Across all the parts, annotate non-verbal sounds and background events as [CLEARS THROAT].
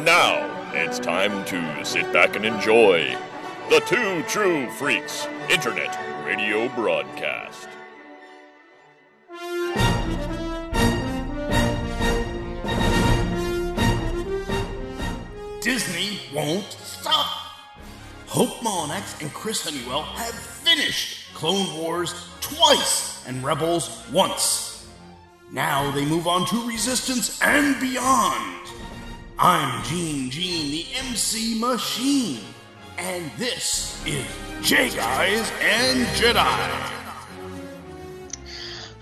And now it's time to sit back and enjoy the Two True Freaks Internet Radio Broadcast. Disney won't stop. Hope Molinax and Chris Honeywell have finished Clone Wars twice and Rebels once. Now they move on to Resistance and beyond. I'm Gene Gene, the MC Machine, and this is J Guys and Jedi.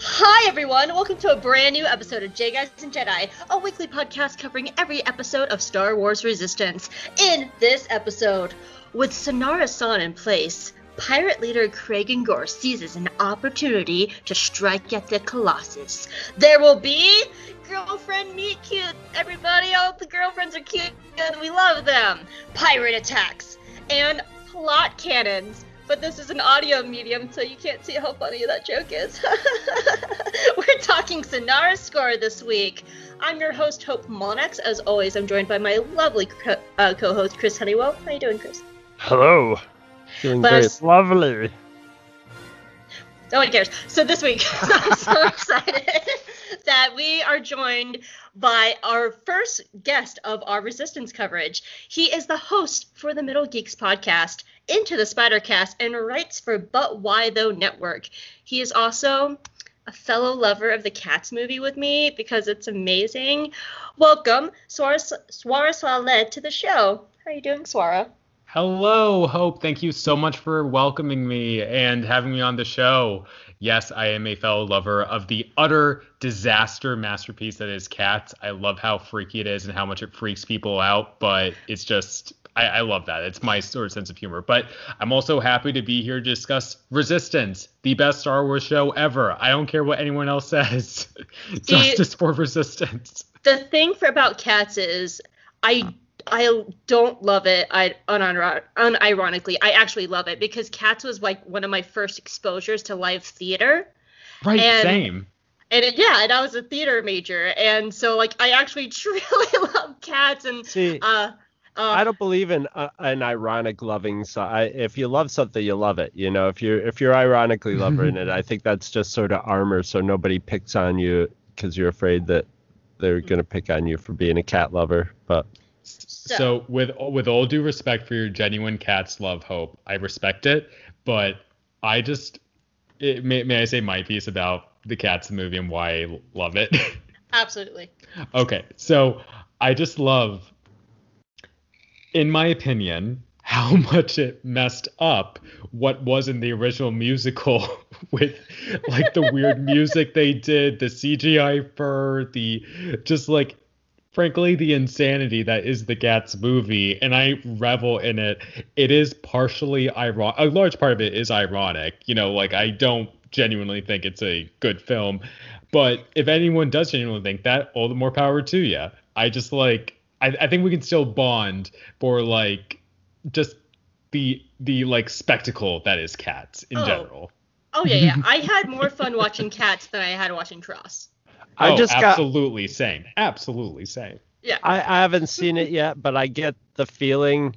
Hi, everyone. Welcome to a brand new episode of J Guys and Jedi, a weekly podcast covering every episode of Star Wars Resistance. In this episode, with Synara San in place, pirate leader Kragan Gorr seizes an opportunity to strike at the Colossus. There will be girlfriend meet cute. Everybody, all the girlfriends are cute and we love them. Pirate attacks and plot cannons but this is an audio medium, so you can't see how funny that joke is. [LAUGHS] We're talking Synara score this week. I'm your host, Hope Monax. As always, I'm joined by my lovely co- uh, co-host, Chris Honeywell. How you doing, Chris? Hello. Doing But great. Lovely. No one cares. So this week, [LAUGHS] I'm so [LAUGHS] excited that we are joined by our first guest of our resistance coverage. He is the host for the Middle Geeks podcast, Into the Spider Cast, and writes for But Why Though Network. He is also a fellow lover of the Cats movie with me because it's amazing. Welcome, Swara Swara Salih, to the show. How are you doing, Swara? Hello, Hope. Thank you so much for welcoming me and having me on the show. Yes, I am a fellow lover of the utter disaster masterpiece that is Cats. I love how freaky it is and how much it freaks people out, but it's just. I, I love that. It's my sort of sense of humor. But I'm also happy to be here to discuss Resistance, the best Star Wars show ever. I don't care what anyone else says. [LAUGHS] Justice for Resistance. the thing for about cats is I I don't love it. I unir- unironically, I actually love it because Cats was like one of my first exposures to live theater. Right, And- same. And it, yeah, and I was a theater major, and so like I actually [LAUGHS] truly love Cats, and See, uh, uh, I don't believe in uh, an ironic loving. So I, if you love something, you love it. You know, if you're if you're ironically [LAUGHS] loving it, I think that's just sort of armor, so nobody picks on you because you're afraid that they're gonna pick on you for being a cat lover. But So, with with all due respect for your genuine cat's love, hope, I respect it, but I just it, may, may I say my piece about the Cats movie and why I love it. [LAUGHS] absolutely. okay, so I just love, in my opinion, [LAUGHS] how much it messed up what was in the original musical [LAUGHS] with like the weird music they did, the CGI fur, the just like frankly the insanity that is the Cats movie, and I revel in it. It is partially ironic. A large part of it is ironic. You know, like I don't genuinely think it's a good film, but if anyone does genuinely think that, all the more power to you. I just like. I, I think we can still bond for like just the the like spectacle that is Cats in Oh. general. Oh yeah, yeah. [LAUGHS] I had more fun watching Cats than I had watching TROS. I oh, just got absolutely same. Absolutely same. Yeah. I, I haven't seen it yet, but I get the feeling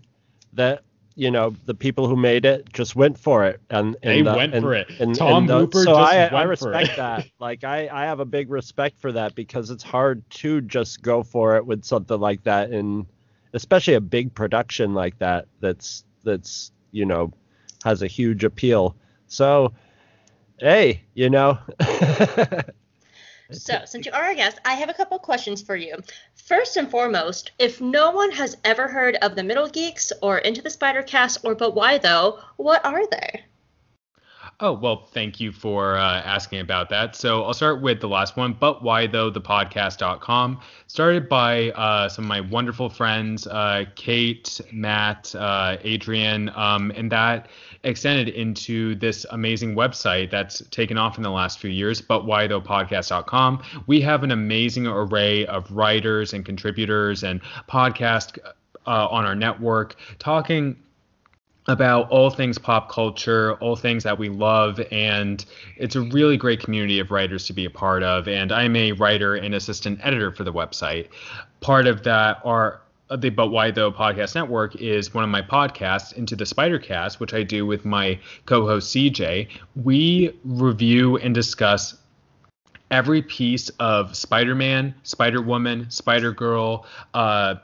that you know the people who made it just went for it and, and They the- went and- for it. and- Tom and the- Hooper so just I, I went for respect it. that [LAUGHS] like I, I have a big respect for that because it's hard to just go for it with something like that and especially a big production like that that's that's you know has a huge appeal so hey you know [LAUGHS] So, since you are a guest, I have a couple questions for you. First and foremost, if no one has ever heard of the Middle Geeks or Into the Spider Cast or But Why Though, what are they? Oh, well, thank you for uh, asking about that. So I'll start with the last one, but why though, the podcast.com. Started by uh, some of my wonderful friends, uh, Kate, Matt, uh, Adrian, um, and that extended into this amazing website that's taken off in the last few years, but why though podcast.com. We have an amazing array of writers and contributors and podcast uh, on our network talking about all things pop culture, all things that we love, and it's a really great community of writers to be a part of. And I'm a writer and assistant editor for the website. Part of that are the But Why Though podcast network is one of my podcasts, Into the Spider Cast, which I do with my co-host CJ. We review and discuss every piece of Spider-Man, Spider-Woman, Spider-Girl, uh,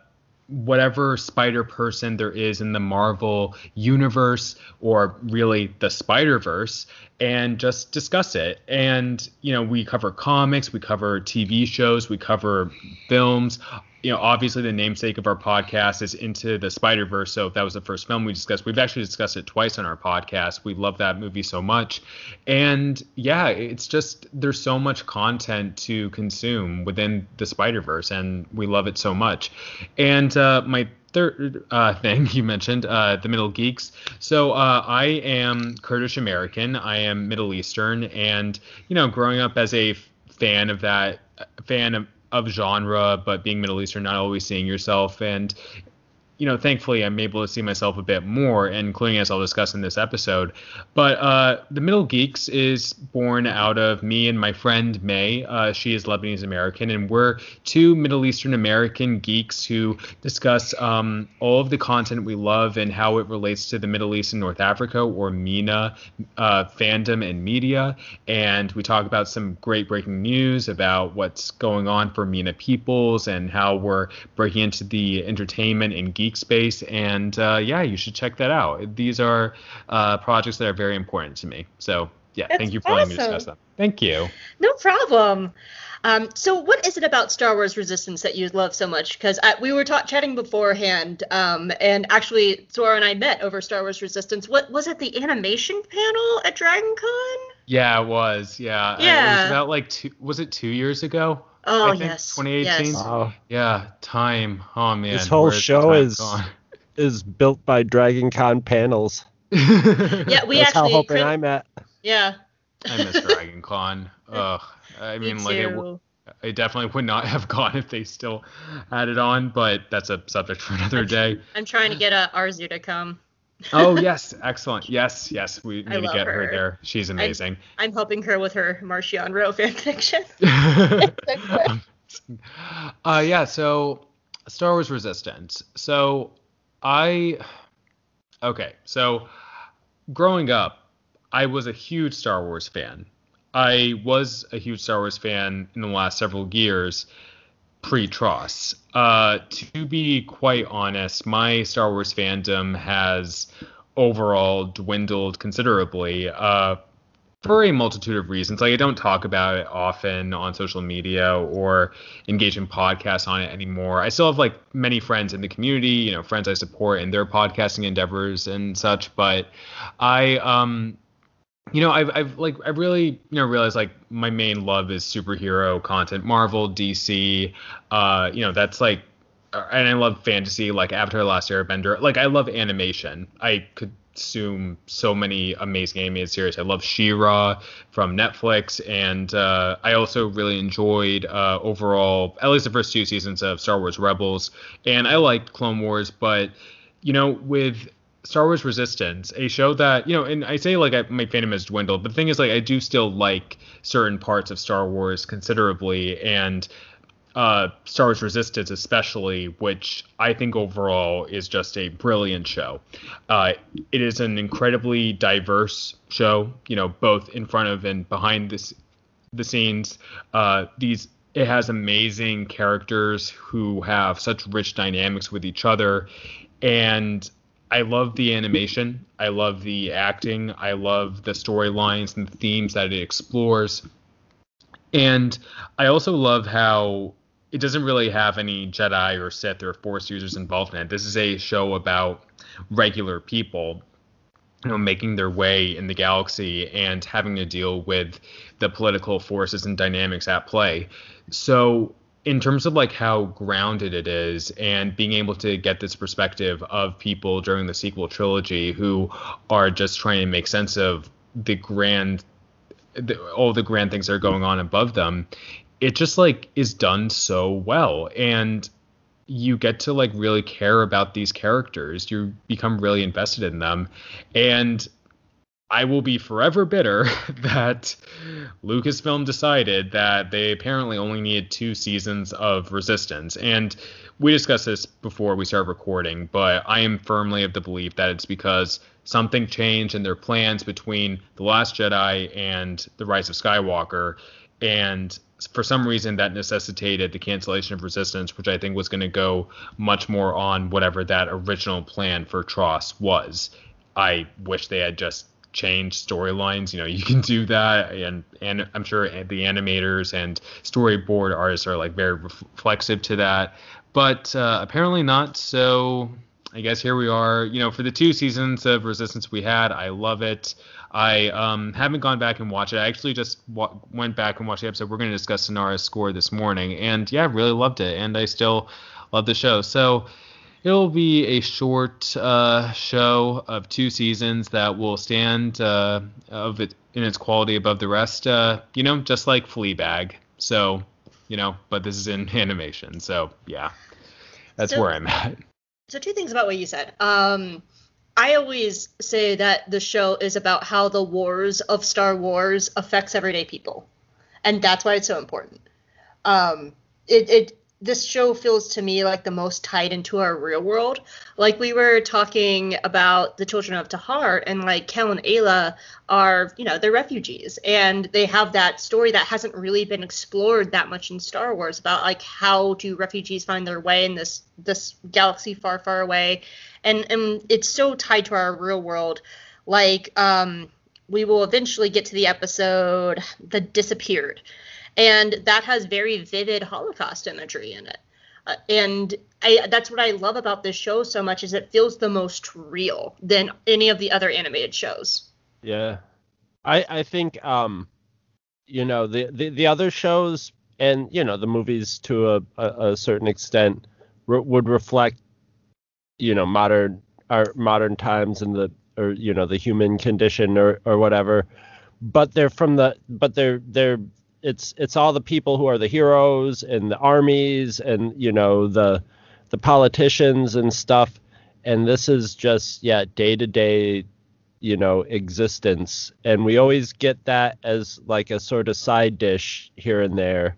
whatever Spider Person there is in the Marvel universe or really the Spider Verse and just discuss it. And, you know, we cover comics, we cover TV shows, we cover films, you know, obviously the namesake of our podcast is Into the Spider Verse. So that was the first film we discussed, we've actually discussed it twice on our podcast. We love that movie so much, and yeah, it's just there's so much content to consume within the Spider Verse, and we love it so much. And uh, my third uh, [LAUGHS] thing you mentioned, uh, the Middle Geeks. So uh, I am Kurdish American. I am Middle Eastern, and you know, growing up as a fan of that, fan of of genre, but being Middle Eastern, not always seeing yourself. And you know, thankfully, I'm able to see myself a bit more, including as I'll discuss in this episode. But uh, the Middle Geeks is born out of me and my friend May. Uh, she is Lebanese American, and we're two Middle Eastern American geeks who discuss um, all of the content we love and how it relates to the Middle East and North Africa, or MENA uh, fandom and media. And we talk about some great breaking news about what's going on for MENA peoples and how we're breaking into the entertainment and geek space. And uh, yeah, you should check that out. These are uh, projects that are very important to me. So yeah, That's thank you for letting me discuss them. Thank you. No problem. Um, so, what is it about Star Wars Resistance that you love so much? Because we were ta- chatting beforehand, um, and actually, Zora and I met over Star Wars Resistance. What was it? The animation panel at Dragon Con? Yeah, it was. Yeah. It Yeah. was about like two. Was it two years ago? Oh I think yes, 2018. yes. Wow. Yeah. Time. Oh man. This whole where's show is gone? [LAUGHS] is built by Dragon Con panels. [LAUGHS] Yeah, we That's how actually. hoping I'm at. yeah. I miss Dragon Con. [LAUGHS] Ugh. I Me mean, like, it, w- too. I definitely would not have gone if they still had it on, but that's a subject for another day. I'm trying to get a Arzu to come. Oh [LAUGHS] yes, excellent. Yes, yes, we need to get her. her. there. She's amazing. I'm helping her with her Martian Row fanfiction. [LAUGHS] [LAUGHS] uh, yeah. So, Star Wars Resistance. So, I okay. So, growing up, I was a huge Star Wars fan. I was a huge Star Wars fan in the last several years pre-TROS. Uh, to be quite honest, my Star Wars fandom has overall dwindled considerably. Uh, for a multitude of reasons. Like I don't talk about it often on social media or engage in podcasts on it anymore. I still have like many friends in the community, you know, friends I support in their podcasting endeavors and such, but I um you know, I've I've like I've really, you know, realized like my main love is superhero content, Marvel, DC, uh, you know, that's like and I love fantasy like Avatar: Last Airbender. Like I love animation. I could consume so many amazing animated series. I love She-Ra from Netflix, and uh, I also really enjoyed uh, overall at least the first two seasons of Star Wars Rebels, and I liked Clone Wars, but you know with Star Wars Resistance, a show that you know, and I say like I, my fandom has dwindled, but the thing is like I do still like certain parts of Star Wars considerably, and uh, Star Wars Resistance, especially, which I think overall is just a brilliant show. Uh, it is an incredibly diverse show, you know, both in front of and behind this, the scenes. Uh, these it has amazing characters who have such rich dynamics with each other, and I love the animation. I love the acting. I love the storylines and the themes that it explores. And I also love how it doesn't really have any Jedi or Sith or Force users involved in it. This is a show about regular people, you know, making their way in the galaxy and having to deal with the political forces and dynamics at play. So, in terms of like how grounded it is and being able to get this perspective of people during the sequel trilogy who are just trying to make sense of the grand the, all the grand things that are going on above them it just like is done so well. And you get to like really care about these characters. You become really invested in them. And i will be forever bitter [LAUGHS] that Lucasfilm decided that they apparently only needed two seasons of Resistance. And we discussed this before we started recording, but I am firmly of the belief that it's because something changed in their plans between The Last Jedi and The Rise of Skywalker. And for some reason, that necessitated the cancellation of Resistance, which I think was going to go much more on whatever that original plan for TROS was. I wish they had just changed storylines. You know, you can [LAUGHS] do that, and and I'm sure the animators and storyboard artists are like very reflexive to that but uh, apparently not. So I guess here we are. You know, for the two seasons of Resistance we had, I love it. I um, haven't gone back and watched it. I actually just wa- went back and watched the episode. We're going to discuss Synara's score this morning, and yeah, really loved it, and I still love the show. So it'll be a short uh, show of two seasons that will stand uh, of it in its quality above the rest. Uh, you know, just like Fleabag. So you know, but this is in [LAUGHS] animation, so yeah that's so, where I'm at. So two things about what you said. Um, I always say that the show is about how the wars of Star Wars affects everyday people, and that's why it's so important. Um, it, it this show feels to me like the most tied into our real world. Like we were talking about the children of Tehar, and like Kel and Eila are, you know, they're refugees, and they have that story that hasn't really been explored that much in Star Wars about like how do refugees find their way in this this galaxy far, far away, and and it's so tied to our real world. Like um, we will eventually get to the episode the disappeared and that has very vivid Holocaust imagery in it. Uh, and I, that's what I love about this show so much is it feels the most real than any of the other animated shows. Yeah, I I think um, you know the the, the other shows and you know the movies to a a, a certain extent re- would reflect you know modern our modern times and the or you know the human condition or or whatever but they're from the but they're they're it's it's all the people who are the heroes and the armies and you know the the politicians and stuff. And this is just yeah day to day you know existence. And we always get that as like a sort of side dish here and there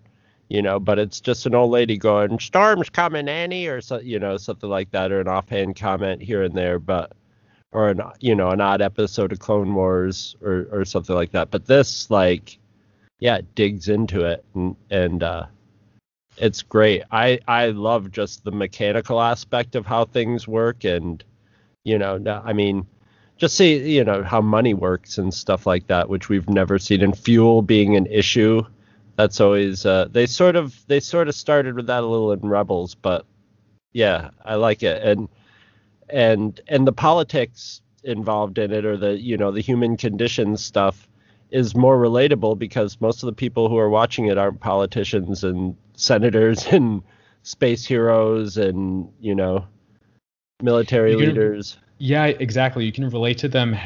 you know but it's just an old lady going storm's coming annie or so you know something like that or an offhand comment here and there but or an you know an odd episode of clone wars or or something like that. But this like yeah, it digs into it and and uh, it's great. I I love just the mechanical aspect of how things work and you know, I mean, just see you know how money works and stuff like that, which we've never seen, and fuel being an issue. That's always uh, they sort of they sort of started with that a little in Rebels, but yeah, I like it and and and the politics involved in it or the you know the human condition stuff is more relatable because most of the people who are watching it aren't politicians and senators [LAUGHS] and space heroes and you know military can, leaders. Yeah, exactly. You can relate to them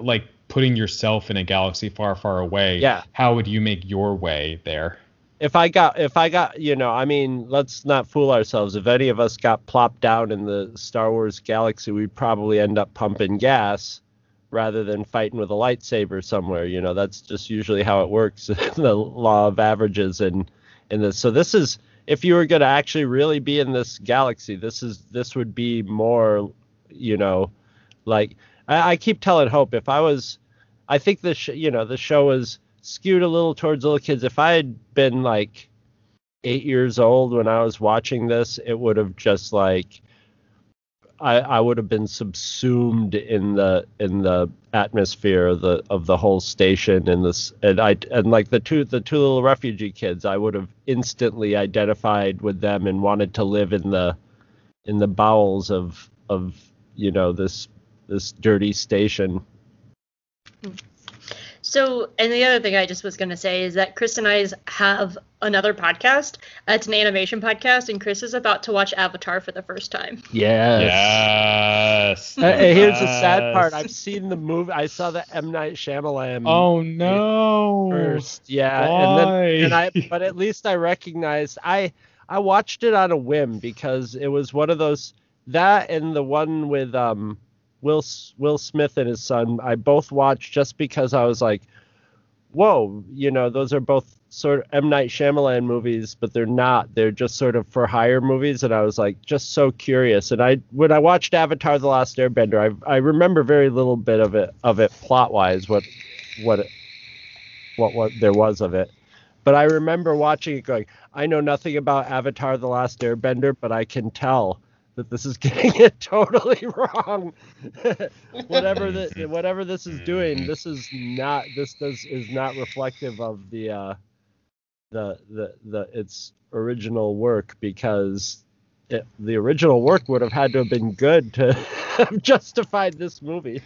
like putting yourself in a galaxy far, far away. Yeah. How would you make your way there? If I got, if I got, you know, I mean, let's not fool ourselves. If any of us got plopped down in the Star Wars galaxy, we'd probably end up pumping gas rather than fighting with a lightsaber somewhere. You know, that's just usually how it works. [LAUGHS] the law of averages and in this. So this is if you were going to actually really be in this galaxy, this is this would be more, you know, like I, I keep telling Hope if I was, I think the sh- you know the show is skewed a little towards little kids. If I had been like eight years old when I was watching this, it would have just like I, I would have been subsumed in the in the atmosphere of the of the whole station and this and I and like the two the two little refugee kids I would have instantly identified with them and wanted to live in the in the bowels of of you know this this dirty station. Hmm. So, and the other thing I just was going to say is that Chris and I have another podcast. It's an animation podcast, and Chris is about to watch Avatar for the first time. Yes. Yes. uh, here's the sad part. I've seen the movie. I saw the M Night Shyamalan. Oh no. First, yeah, Why? and then and I, but at least I recognized I I watched it on a whim because it was one of those that and the one with um Will Will Smith and his son, I both watched just because I was like, whoa, you know, those are both sort of M Night Shyamalan movies, but they're not. They're just sort of for hire movies, and I was like just so curious. And I when I watched Avatar: The Last Airbender, I I remember very little bit of it of it plot wise, what what it, what what there was of it. But I remember watching it going, I know nothing about Avatar: The Last Airbender, but I can tell that this is [LAUGHS] getting it totally [LAUGHS] wrong. [LAUGHS] whatever the, whatever this is doing, this is not this does is not reflective of the uh, the the the its original work because it, the original work would have had to have been good to have justified this movie.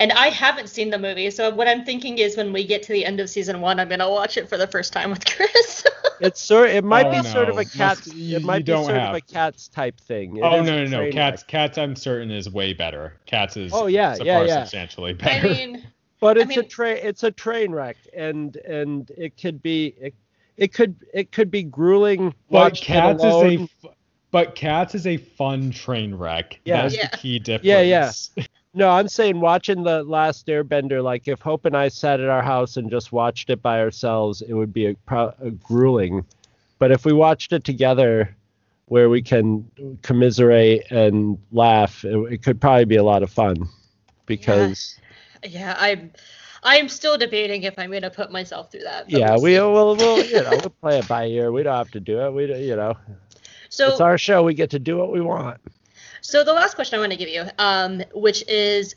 And I haven't seen the movie, so what I'm thinking is when we get to the end of season one, I'm gonna watch it for the first time with [LAUGHS] Chris. It's sort. It might Oh, be sort of a cats. You- it might be sort have. of a cats type thing. It oh no no no cats wreck. cats I'm certain is way better. Cats is Oh, yeah, so yeah, far yeah. substantially I better. mean, [LAUGHS] But I it's a train. It's a train wreck, and and it could be. It, it could it could be grueling. but cats is a but cats is a fun train wreck. Yeah. That's Yeah. the key difference. Yeah, yeah. [LAUGHS] No, I'm saying watching the last Airbender. Like if Hope and I sat at our house and just watched it by ourselves, it would be a, pro- a grueling. But if we watched it together, where we can commiserate and laugh, it, it could probably be a lot of fun. Because yeah, I'm I'm still debating if I'm gonna put myself through that. yeah, we'll we will we'll you know we'll [LAUGHS] play it by ear. We don't have to do it. We you know So it's our show. We get to do what we want. So the last question I want to give you, um, which is,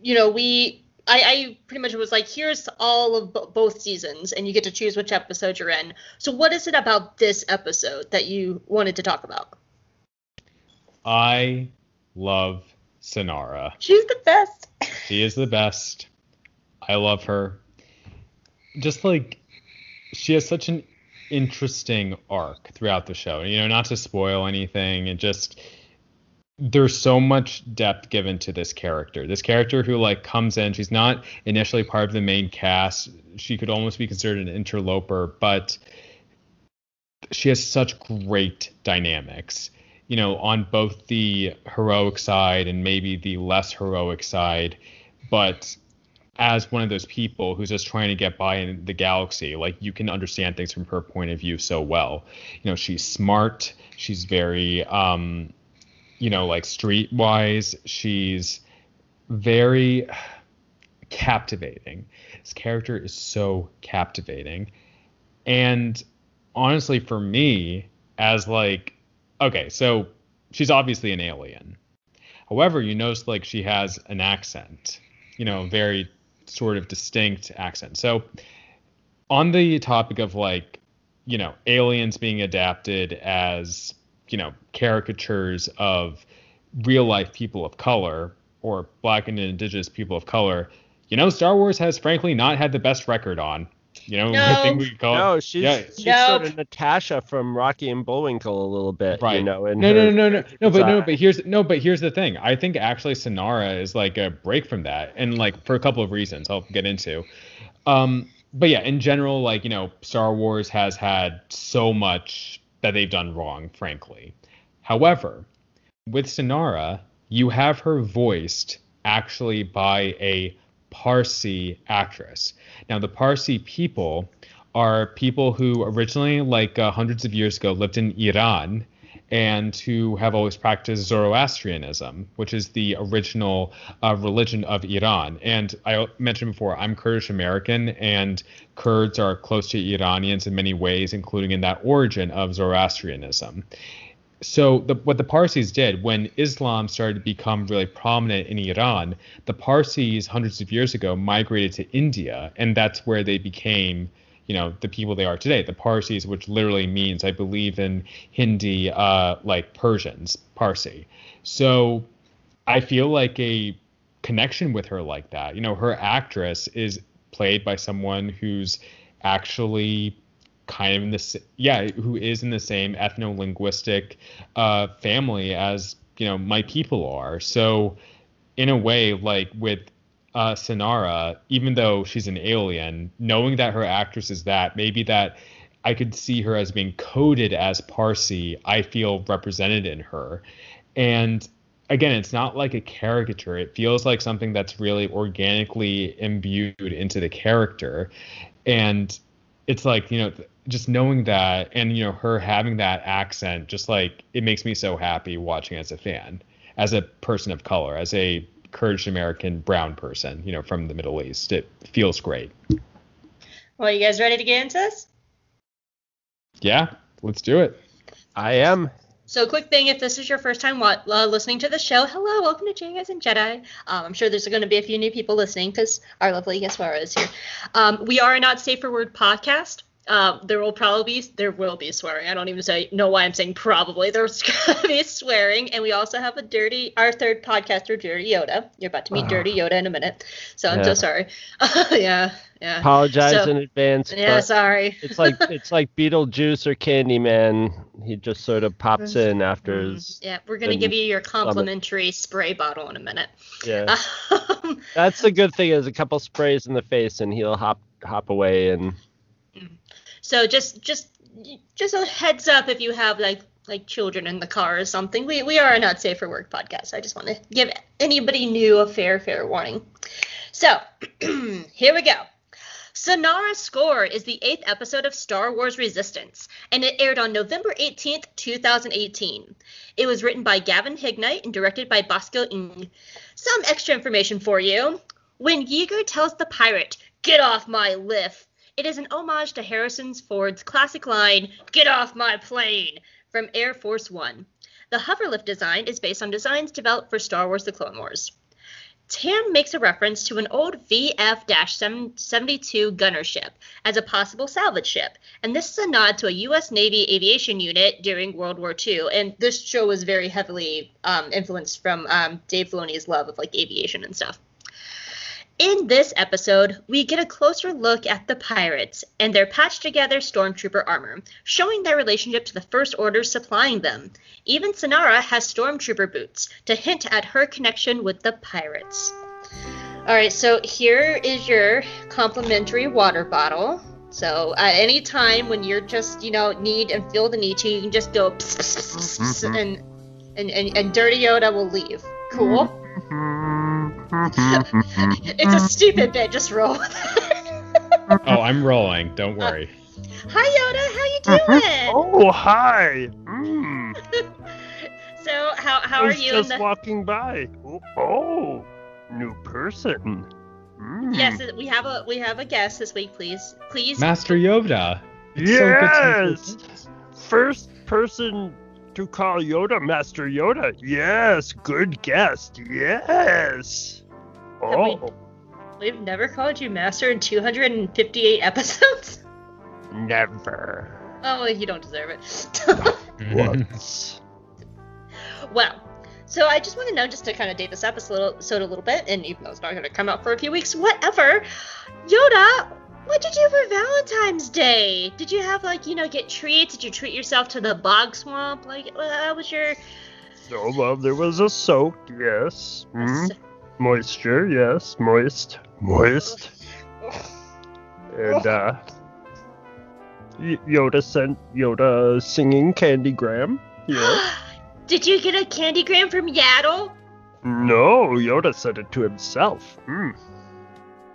you know, we, I, I pretty much was like, here's all of bo- both seasons, and you get to choose which episode you're in. So what is it about this episode that you wanted to talk about? I love Synara. She's the best. She is the best. I love her. Just like she has such an interesting arc throughout the show. You know, not to spoil anything, and just there's so much depth given to this character. This character who like comes in, she's not initially part of the main cast. She could almost be considered an interloper, but she has such great dynamics. You know, on both the heroic side and maybe the less heroic side, but as one of those people who's just trying to get by in the galaxy, like you can understand things from her point of view so well. You know, she's smart, she's very um you know, like streetwise, she's very captivating. This character is so captivating. And honestly, for me, as like, okay, so she's obviously an alien. However, you notice like she has an accent, you know, very sort of distinct accent. So, on the topic of like, you know, aliens being adapted as, you know, caricatures of real life people of color or black and indigenous people of color, you know, Star Wars has frankly not had the best record on. You know, [LAUGHS] I No. think we could call No, she's yeah, she's No. sort of Natasha from Rocky and Bullwinkle a little bit, right. you know. in no, no, no, no, no, no, but no, but here's no, but here's the thing. I think actually Synara is like a break from that, and like for a couple of reasons I'll get into. Um, but yeah, in general, like you know, Star Wars has had so much that they've done wrong, frankly. However, with Synara, you have her voiced actually by a Parsi actress. Now, the Parsi people are people who originally, like uh, hundreds of years ago, lived in Iran and who have always practiced Zoroastrianism, which is the original uh, religion of Iran. And I mentioned before, I'm Kurdish American, and Kurds are close to Iranians in many ways, including in that origin of Zoroastrianism so the, what the Parsis did when Islam started to become really prominent in Iran, the Parsis hundreds of years ago migrated to India, and that's where they became, you know, the people they are today. The Parsis, which literally means, I believe in Hindi, uh, like Persians, Parsi. So I feel like a connection with her like that. You know, her actress is played by someone who's actually kind of in this yeah who is in the same ethno-linguistic uh, family as you know my people are so in a way like with uh, Synara even though she's an alien knowing that her actress is that maybe that I could see her as being coded as Parsi I feel represented in her and again, it's not like a caricature. It feels like something that's really organically imbued into the character. And it's like, you know, just knowing that and, you know, her having that accent, just like it makes me so happy watching as a fan, as a person of color, as a Kurdish American brown person, you know, from the Middle East. It feels great. Well, you guys ready to get into this? Yeah, let's do it. I am. So, quick thing if this is your first time wa- uh, listening to the show, hello, welcome to Jedi and Jedi. Um, I'm sure there's going to be a few new people listening because our lovely Yaswara is here. Um, we are a Not Safe for Word podcast. Uh, there will probably be there will be swearing. I don't even say know why I'm saying probably. There's [LAUGHS] gonna be swearing, and we also have a dirty our third podcaster, Dirty Yoda. You're about to meet Dirty Yoda in a minute, so I'm Yeah. so sorry. [LAUGHS] yeah, yeah. Apologize So- in advance. Yeah, sorry. it's like [LAUGHS] it's like Beetlejuice or Candyman. He just sort of pops in after his Yeah, we're gonna give you your love it. complimentary spray bottle in a minute. yeah. Um, That's the good thing is a couple sprays in the face and he'll hop hop away and So just just just a heads up if you have like like children in the car or something. We we are a not safe for work podcast. I just want to give anybody new a fair fair warning. So [CLEARS THROAT] here we go. Synara Score is the eighth episode of Star Wars Resistance, and it aired on November 18th, 2018. It was written by Gavin Hignight and directed by Bosco Ng. Some extra information for you. When Yeager tells the pirate, Get off my lift, it is an homage to Harrison Ford's classic line, Get off my plane, from Air Force One. The hoverlift design is based on designs developed for Star Wars The Clone Wars. Tam makes a reference to an old VF 72 gunner ship as a possible salvage ship, and this is a nod to a U.S. Navy aviation unit during World War II. And this show was very heavily um, influenced from um, Dave Filoni's love of like aviation and stuff. In this episode, we get a closer look at the pirates and their patched together stormtrooper armor, showing their relationship to the First Order supplying them. Even Synara has stormtrooper boots to hint at her connection with the pirates. All right, so here is your complimentary water bottle. So at any time when you're just, you know, need and feel the need to, you can just go pss, pss, pss, and, and and and Dirty Yoda will leave. Cool. Mm-hmm. [LAUGHS] it's a stupid bit. Just roll. [LAUGHS] Oh, I'm rolling. Don't worry. Hi Yoda, how you doing? [LAUGHS] Oh hi. Mm. So how how I are you? Just the... walking by. Oh, oh, new person. Mm. Yes, we have a we have a guest this week. Please, please. Master Yoda. It's so good to- Yes. First person to call Yoda Master Yoda. Yes, good guest. Yes. we- Oh, We've never called you master in 258 episodes. never. Oh, you don't deserve it. [LAUGHS] Once. well, so I just want to know, just to kind of date this episode a little bit, and even though it's not going to come out for a few weeks, whatever. Yoda, what did you do for Valentine's Day? Did you have like, you know, get treats? Did you treat yourself to the bog swamp? Like, uh, how was your? No well, there was a soak, yes. Mm. Moisture, yes. Moist. Moist. And, uh, Y- Yoda sent Yoda singing Candygram. [GASPS] Yes. Did you get a candygram from Yaddle? no, Yoda sent it to himself. Mm.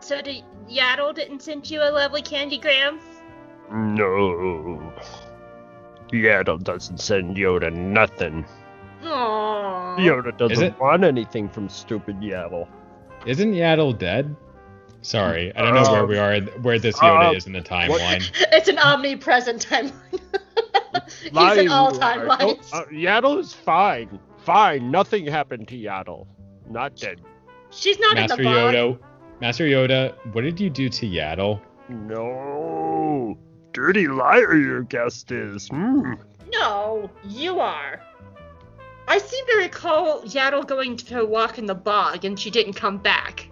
So did Yaddle didn't send you a lovely candygram? No. Yaddle doesn't send Yoda nothing. Aww. Yoda doesn't it- want anything from stupid Yaddle. Isn't Yaddle dead? Sorry, I don't know where we are, where this Yoda uh, is in the timeline. [LAUGHS] It's an omnipresent timeline. [LAUGHS] He's Lying in all you timelines. No, uh, Yaddle is fine. Fine. Nothing happened to Yaddle. Not dead. She's not Master in the bog. Yoda, Master Yoda, what did you do to Yaddle? No. Dirty liar your guest is. Hmm. No, you are. I seem to recall Yaddle going to walk in the bog and she didn't come back.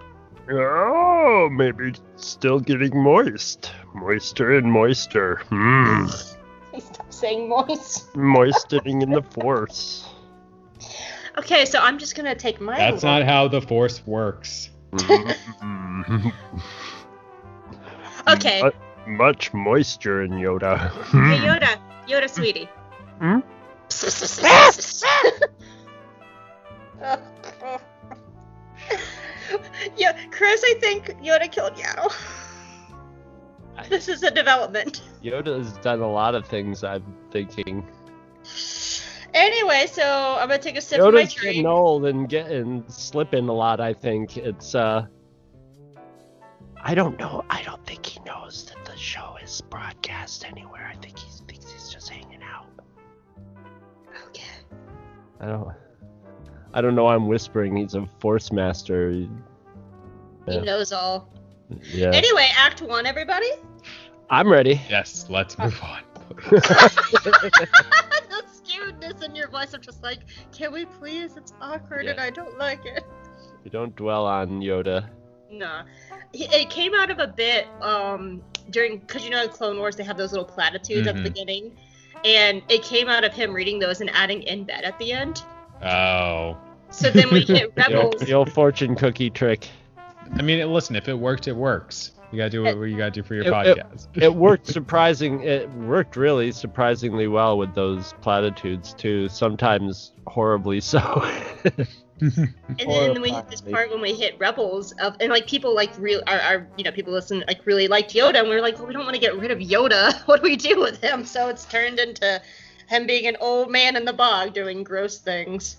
Oh, maybe still getting moist. Moister and moister. Hmm. [LAUGHS] Stop saying moist. Moistening in the force. [LAUGHS] Okay, so I'm just gonna take my. That's not how the Force works. Mm. [LAUGHS] Okay. Mu- much moisture in Yoda. Hey [LAUGHS] Yoda, Yoda, sweetie. Hmm? [LAUGHS] yeah, Chris, I think Yoda killed Yaddle. This is a development. Yoda's done a lot of things. I'm thinking. Anyway, so I'm gonna take a sip of my Yoda's drink. getting old and getting slipping a lot. I think it's. uh I don't know. I don't think he knows that the show is broadcast anywhere. I think he thinks he's just hanging out. Okay. I don't. I don't know. I'm whispering. He's a force master. He knows all. Yeah. Anyway, Act One, everybody. I'm ready. Yes, let's move on. [LAUGHS] [LAUGHS] the skewedness in your voice. I'm just like, can we please? It's awkward and I don't like it. You don't dwell on Yoda. No, it came out of a bit um during because you know in Clone Wars they have those little platitudes at the Mhm. beginning, and it came out of him reading those and adding in bed at the end. Oh. So then we hit The old, Rebels. the old fortune cookie trick. I mean, listen, if it worked, it works. You gotta do what you gotta do for your It- it- podcast. It [LAUGHS] worked surprising. It worked really surprisingly well with those platitudes too. Sometimes horribly so. [LAUGHS] And then we hit this part when we hit Rebels of and like people like real are, are you know people listen like really liked Yoda and we are like well we don't want to get rid of Yoda [LAUGHS] what do we do with him so it's turned into him being an old man in the bog doing gross things.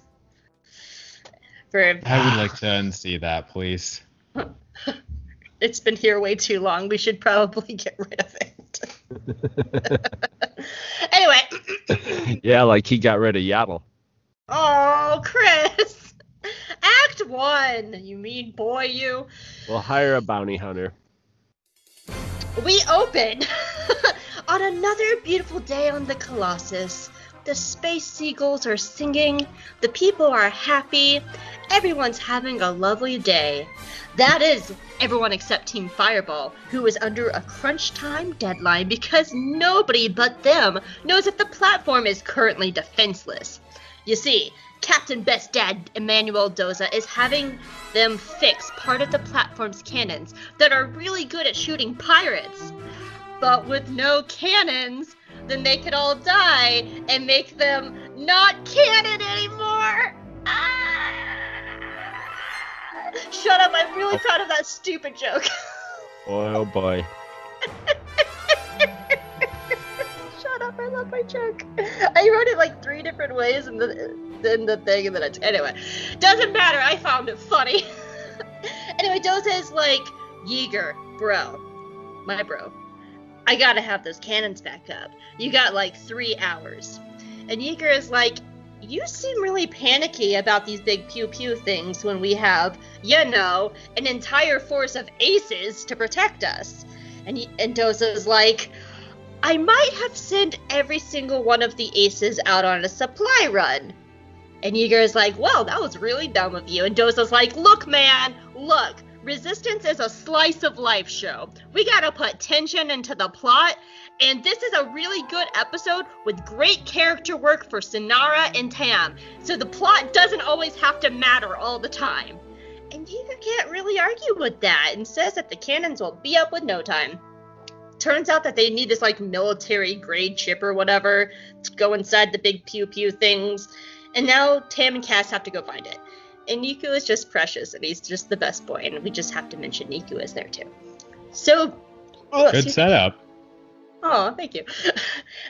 For I would like [SIGHS] to unsee that, please. It's been here way too long. We should probably [LAUGHS] get rid of it. [LAUGHS] anyway, [CLEARS THROAT] yeah, like he got rid of Yaddle. oh Chris, Act One, you mean boy, you. We'll hire a bounty hunter. We open [LAUGHS] on another beautiful day on the Colossus. The space seagulls are singing, the people are happy, everyone's having a lovely day. That is, everyone except Team Fireball, who is under a crunch time deadline because nobody but them knows that the platform is currently defenseless. You see, Captain Best Dad Imanuel Doza is having them fix part of the platform's cannons that are really good at shooting pirates. But with no cannons, then they could all die and make them not canon anymore. Ah! Shut up, I'm really proud of that stupid joke. [LAUGHS] Oh boy. Shut up, I love my joke. I wrote it like three different ways in the in the thing, and then I anyway. Doesn't matter. I found it funny. [LAUGHS] anyway, Doza is like Yeager, bro, my bro. I gotta have those cannons back up. You got like three hours, and Yeager is like. You seem really panicky about these big pew pew things when we have, you know, an entire force of aces to protect us. And, and Doza's like, I might have sent every single one of the aces out on a supply run. And Yeager is like, well, that was really dumb of you. And Doza's like, look, man, look. Resistance is a slice of life show. We gotta put tension into the plot. And this is a really good episode with great character work for Synara and Tam. So the plot doesn't always have to matter all the time. And Yeager can't really argue with that and says that the cannons will be up with no time turns out that they need this like military grade chip or whatever to go inside the big pew pew things. And now Tam and Kaz have to go find it. And Neeku is just precious and he's just the best boy. And we just have to mention Neeku is there too. So, oh, Good setup. Oh, thank you.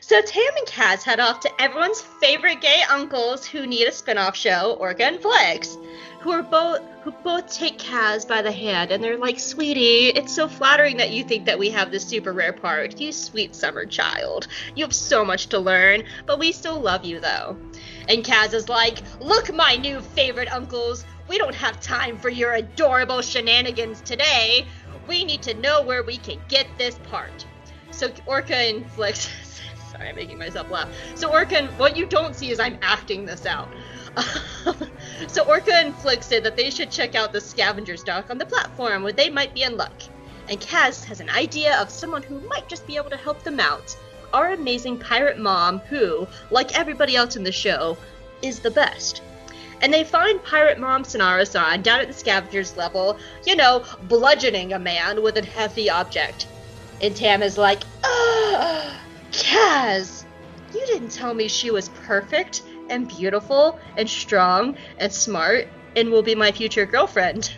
So Tam and Kaz head off to everyone's favorite gay uncles who need a spin-off show, Orka and Flix, who are both who both take Kaz by the hand and they're like, "Sweetie, it's so flattering that you think that we have this super rare part. You sweet summer child. You have so much to learn, but we still love you though." And Kaz is like, "Look, my new favorite uncles, we don't have time for your adorable shenanigans today. We need to know where we can get this part." So Orka and Flix. [LAUGHS] Sorry, I'm making myself laugh. So Orka, what you don't see is I'm acting this out. [LAUGHS] so Orka and Flix say that they should check out the scavenger's dock on the platform where they might be in luck. And Kaz has an idea of someone who might just be able to help them out. Our amazing pirate mom, who, like everybody else in the show, is the best. And they find Pirate Mom Synara-san down at the scavenger's level, you know, bludgeoning a man with a heavy object. And Tam is like, Ugh, Kaz, you didn't tell me she was perfect. and beautiful and strong and smart and will be my future girlfriend.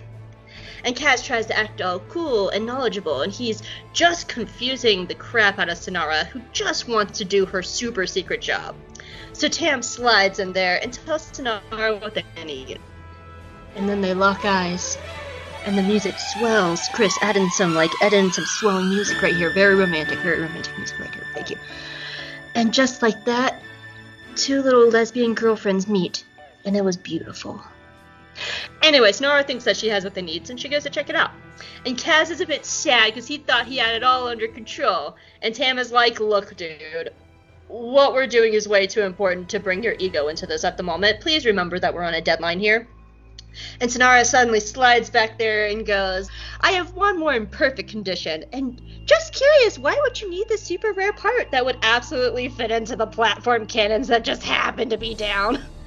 And Kaz tries to act all cool and knowledgeable, and he's just confusing the crap out of Synara, who just wants to do her super secret job. So Tam slides in there and tells Synara what they need. And then they lock eyes, and the music swells. Chris, add in some like add in some swelling music right here. Very romantic, very romantic music right here. Thank you. And just like that, two little lesbian girlfriends meet, and it was beautiful. Anyway, Synara thinks that she has what they need, and she goes to check it out. And Kaz is a bit sad because he thought he had it all under control. And Tam is like, look, dude, what we're doing is way too important to bring your ego into this at the moment. Please remember that we're on a deadline here. And Synara suddenly slides back there and goes, I have one more in perfect condition, and just curious, why would you need this super rare part that would absolutely fit into the platform cannons that just happen to be down? [LAUGHS]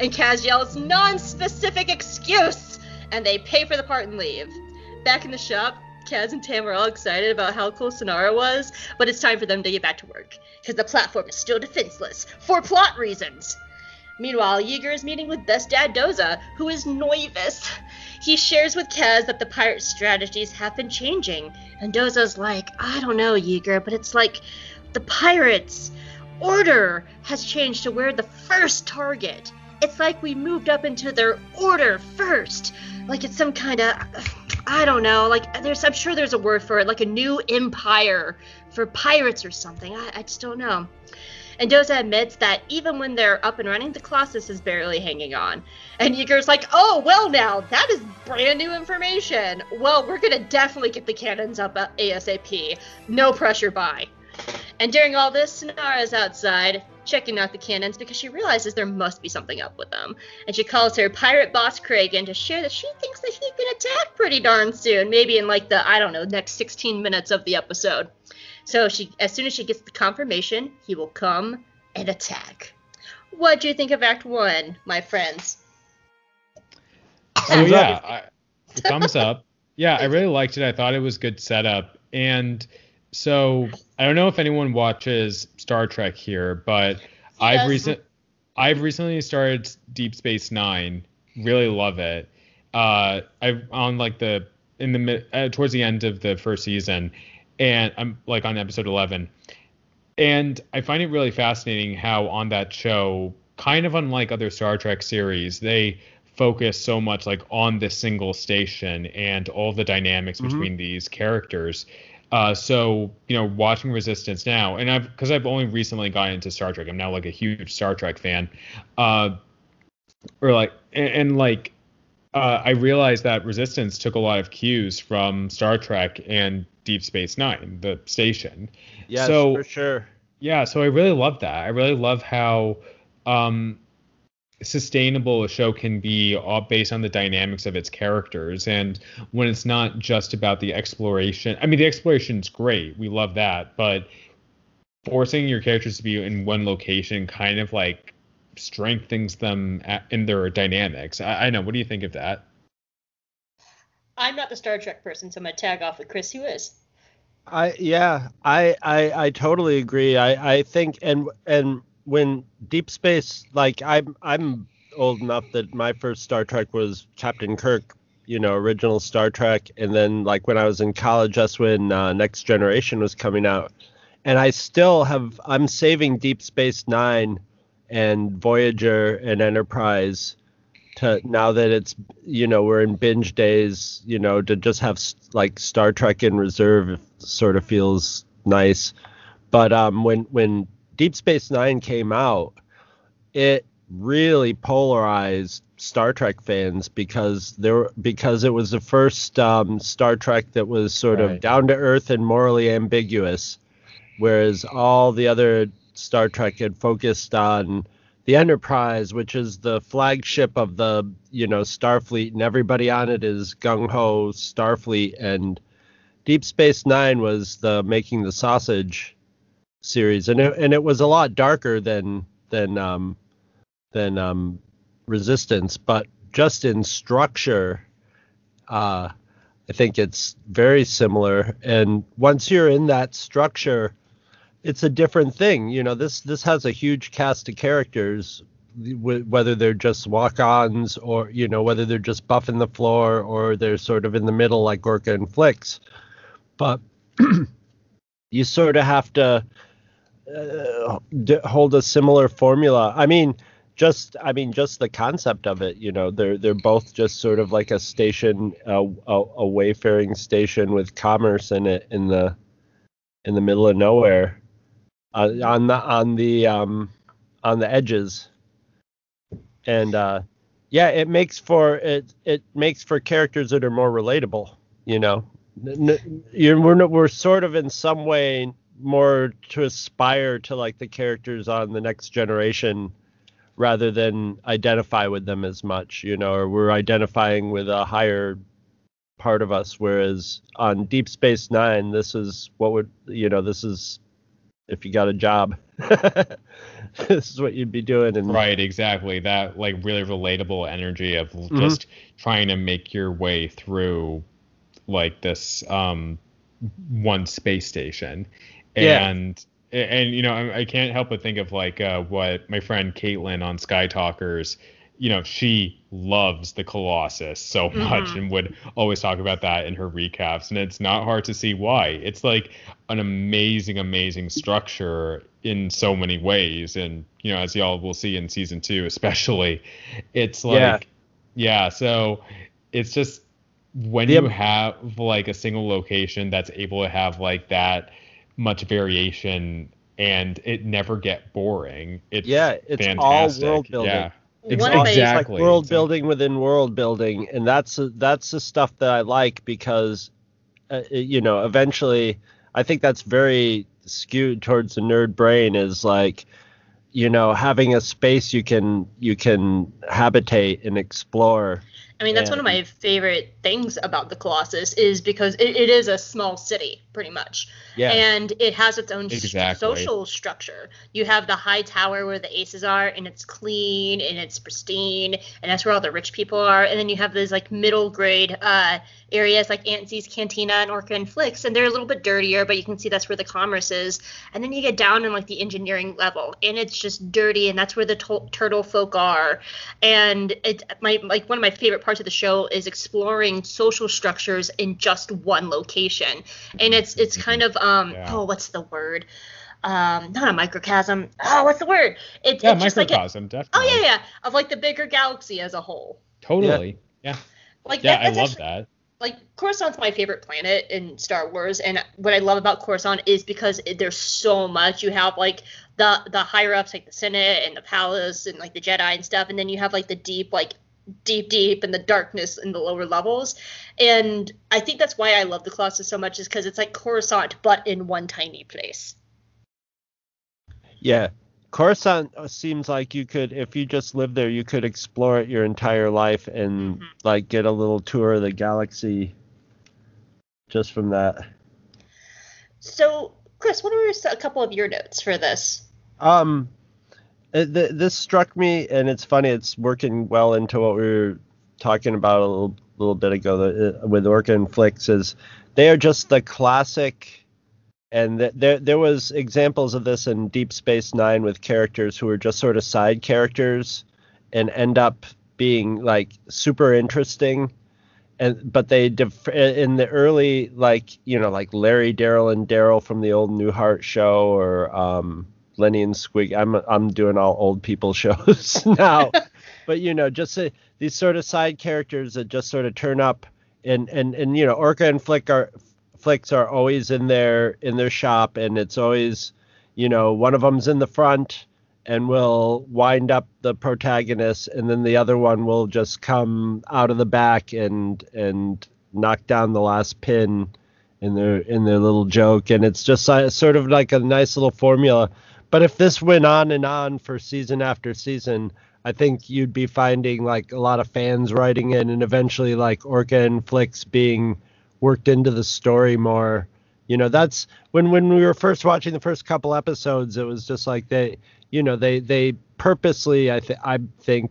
And Kaz yells, non specific excuse! And they pay for the part and leave. Back in the shop, Kaz and Tam are all excited about how cool Synara was, but it's time for them to get back to work, because the platform is still defenseless, for plot reasons. Meanwhile, Yeager is meeting with Best Dad Doza, who is nervous. He shares with Kaz that the pirate strategies have been changing, and Doza's like, I don't know, Yeager, but it's like the pirates' order has changed to where the first target. It's like we moved up into their order first. Like it's some kind of I don't know, like there's I'm sure there's a word for it, like a new empire for pirates or something. I, I just don't know. And Doza admits that even when they're up and running, the Colossus is barely hanging on. And Yeager's like, oh, well, now, that is brand new information. Well, we're going to definitely get the cannons up uh, ASAP. No pressure, bye. And during all this, Synara's outside, checking out the cannons because she realizes there must be something up with them. And she calls her pirate boss Kragan to share that she thinks that he can attack pretty darn soon, maybe in like the, I don't know, next 16 minutes of the episode. So she, as soon as she gets the confirmation, he will come and attack. What do you think of Act One, my friends? Oh yeah, [LAUGHS] I, thumbs up. Yeah, I really liked it. I thought it was good setup, and so I don't know if anyone watches Star Trek here, but I've recent I've recently started Deep Space Nine. Really love it. Uh, I on like the in the uh, towards the end of the first season, and I'm like on episode 11. And I find it really fascinating how on that show, kind of unlike other Star Trek series, they focus so much like on this single station and all the dynamics mm-hmm. between these characters. Uh, so you know, watching Resistance now, and I've because I've only recently gotten into Star Trek. I'm now like a huge Star Trek fan. Uh, or like and, and like uh, I realized that Resistance took a lot of cues from Star Trek and Deep Space Nine, the station. Yeah, so, for sure. Yeah, so I really love that. I really love how um, sustainable a show can be all based on the dynamics of its characters and when it's not just about the exploration. I mean, the exploration is great. We love that, but forcing your characters to be in one location kind of like strengthens them in their dynamics. I, I know. What do you think of that? I'm not the Star Trek person, so I'm gonna tag off with Chris, who is. I yeah, I I, I totally agree. I, I think and and when Deep Space like I'm I'm old enough that my first Star Trek was Captain Kirk, you know, original Star Trek, and then like when I was in college, that's when uh, Next Generation was coming out, and I still have I'm saving Deep Space Nine and Voyager and Enterprise to now that it's you know we're in binge days you know to just have like star trek in reserve sort of feels nice. But um when when deep space nine came out it really polarized star trek fans because there because it was the first um, star trek that was sort right. of down to earth and morally ambiguous whereas all the other star trek had focused on the Enterprise, which is the flagship of the you know Starfleet, and everybody on it is gung ho Starfleet, and Deep Space Nine was the making the sausage series, and it, and it was a lot darker than than um, than um, Resistance, but just in structure, uh, I think it's very similar. And once you're in that structure, it's a different thing. You know, this this has a huge cast of characters wh- whether they're just walk-ons or you know whether they're just buffing the floor or they're sort of in the middle like Gorka and Flicks. But [CLEARS THROAT] you sort of have to uh, hold a similar formula. I mean, just I mean just the concept of it. You know, they're they're both just sort of like a station, a, a, wayfaring station with commerce in it in the in the middle of nowhere, uh, on the on the um on the edges, and uh, yeah, it makes for it it makes for characters that are more relatable. You know, you're, we're we're sort of in some way more to aspire to like the characters on the next generation rather than identify with them as much, you know, or we're identifying with a higher part of us. Whereas on Deep Space Nine, this is what would, you know, this is if you got a job, [LAUGHS] this is what you'd be doing. And Right, exactly. That like really relatable energy of Mm-hmm. just trying to make your way through like this um one space station. Yeah. And and you know, I, I can't help but think of like uh what my friend Caitlin on Sky Talkers, you know, she loves the Colossus so much and would always talk about that in her recaps. And it's not hard to see why. It's like an amazing, amazing structure in so many ways. And, you know, as y'all will see in season two, especially, it's like, Yeah. yeah, so it's just when The- you have like a single location that's able to have like that much variation and it never get boring. It's Yeah, it's all world building. Yeah. One Ex- of my- It's exactly. like world exactly. building within world building, and that's that's the stuff that I like because, uh, you know, eventually, I think that's very skewed towards the nerd brain. Is like, you know, having a space you can you can habitate and explore. I mean, that's one of my favorite things about the Colossus is because it, it is a small city, pretty much. Yeah. And it has its own Exactly. social structure. You have the high tower where the aces are, and it's clean and it's pristine, and that's where all the rich people are. And then you have those like middle grade uh, areas like Auntie's Cantina and Orka and Flix, and they're a little bit dirtier, but you can see that's where the commerce is. And then you get down in like the engineering level, and it's just dirty, and that's where the to- turtle folk are. And it my like one of my favorite parts of the show is exploring social structures in just one location, and it's it's kind of um Yeah. oh what's the word um not a microcosm oh what's the word it, Yeah, it's just like a, microcosm, oh definitely. yeah yeah of like the bigger galaxy as a whole Totally. Yeah. like Yeah, that, I love actually- that. like Coruscant's my favorite planet in Star Wars, and what I love about Coruscant is because it, there's so much. You have like the the higher ups, like the Senate and the Palace, and like the Jedi and stuff, and then you have like the deep, like deep, deep, and the darkness in the lower levels. And I think that's why I love the Colossus so much, is because it's like Coruscant, but in one tiny place. Yeah. Coruscant seems like you could, if you just live there, you could explore it your entire life and Mhm. like get a little tour of the galaxy just from that. So, Chris, what are a couple of your notes for this? Um, th- this struck me, and it's funny. It's working well into what we were talking about a little little bit ago uh, with Orka and Flix. Is they are just the classic, and th- there there was examples of this in Deep Space Nine with characters who are just sort of side characters, and end up being like super interesting. And but they def- in the early like you know like Larry Daryl and Daryl from the old Newhart show or um, Lenny and Squig. I'm I'm doing all old people [LAUGHS] shows now, [LAUGHS] but you know, just uh, these sort of side characters that just sort of turn up, and and and you know, Orka and Flick are Flix are always in their in their shop, and it's always, you know, one of them's in the front and will wind up the protagonist, and then the other one will just come out of the back and and knock down the last pin in their in their little joke, and it's just uh, sort of like a nice little formula. But if this went on and on for season after season, I think you'd be finding like a lot of fans writing in, and eventually like Orka and Flix being worked into the story more. You know, that's when when we were first watching the first couple episodes, it was just like they, you know, they they purposely, I I think,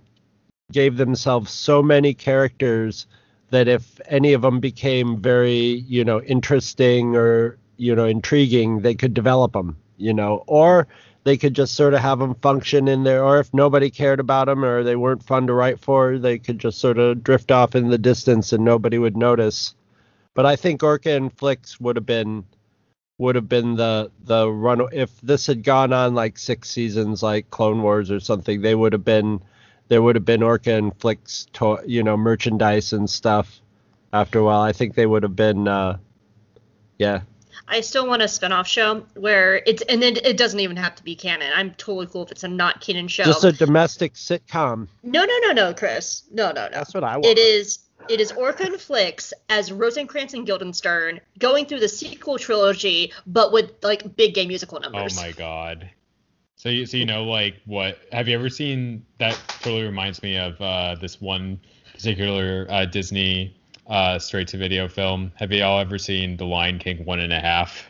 gave themselves so many characters that if any of them became very, you know, interesting or you know intriguing, they could develop them. You know, or they could just sort of have them function in there, or if nobody cared about them or they weren't fun to write for, they could just sort of drift off in the distance and nobody would notice. But I think Orka and Flix would have been would have been the the run if this had gone on like six seasons like Clone Wars or something, they would have been there would have been Orka and Flix to, you know merchandise and stuff after a while. I think they would have been uh yeah, I still want a spin-off show where it's and then it doesn't even have to be canon. I'm totally cool if it's a not canon show. just a domestic sitcom. no, no, no, no, Chris. No, no, no. That's what I want. It is it is Orka and Flix as Rosencrantz and Guildenstern going through the sequel trilogy, but with like big gay musical numbers. Oh my god. So you so you know like what have you ever seen that totally reminds me of uh, this one particular uh, Disney uh, straight to video film. Have you all ever seen The Lion King one and a half?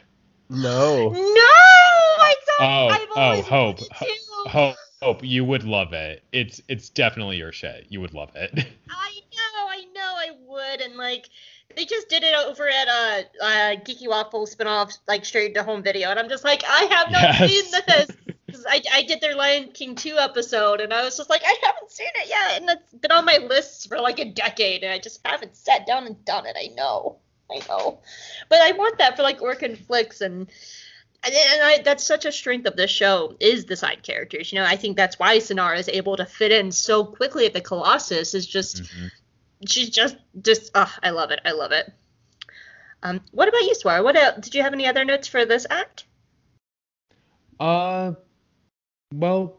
No. No, I don't. Oh, I've oh, Hope. to. Hope, Hope, you would love it. It's it's definitely your shit. You would love it. [LAUGHS] I know, I know, I would, and like they just did it over at uh, uh Geeky Waffle spinoff, like straight to home video, and I'm just like, I have not Yes. seen this. [LAUGHS] 'Cause I, I did their Lion King 2 episode, and I was just like, I haven't seen it yet, and it's been on my list for like a decade, and I just haven't sat down and done it. I know, I know, but I want that for like Orc and Flix, and and, and I, that's such a strength of this show is the side characters. You know, I think that's why Synara is able to fit in so quickly at the Colossus. Is just Mhm. she's just just oh, I love it. I love it. Um, what about you, Swar? What else, did you have any other notes for this act? Uh, well,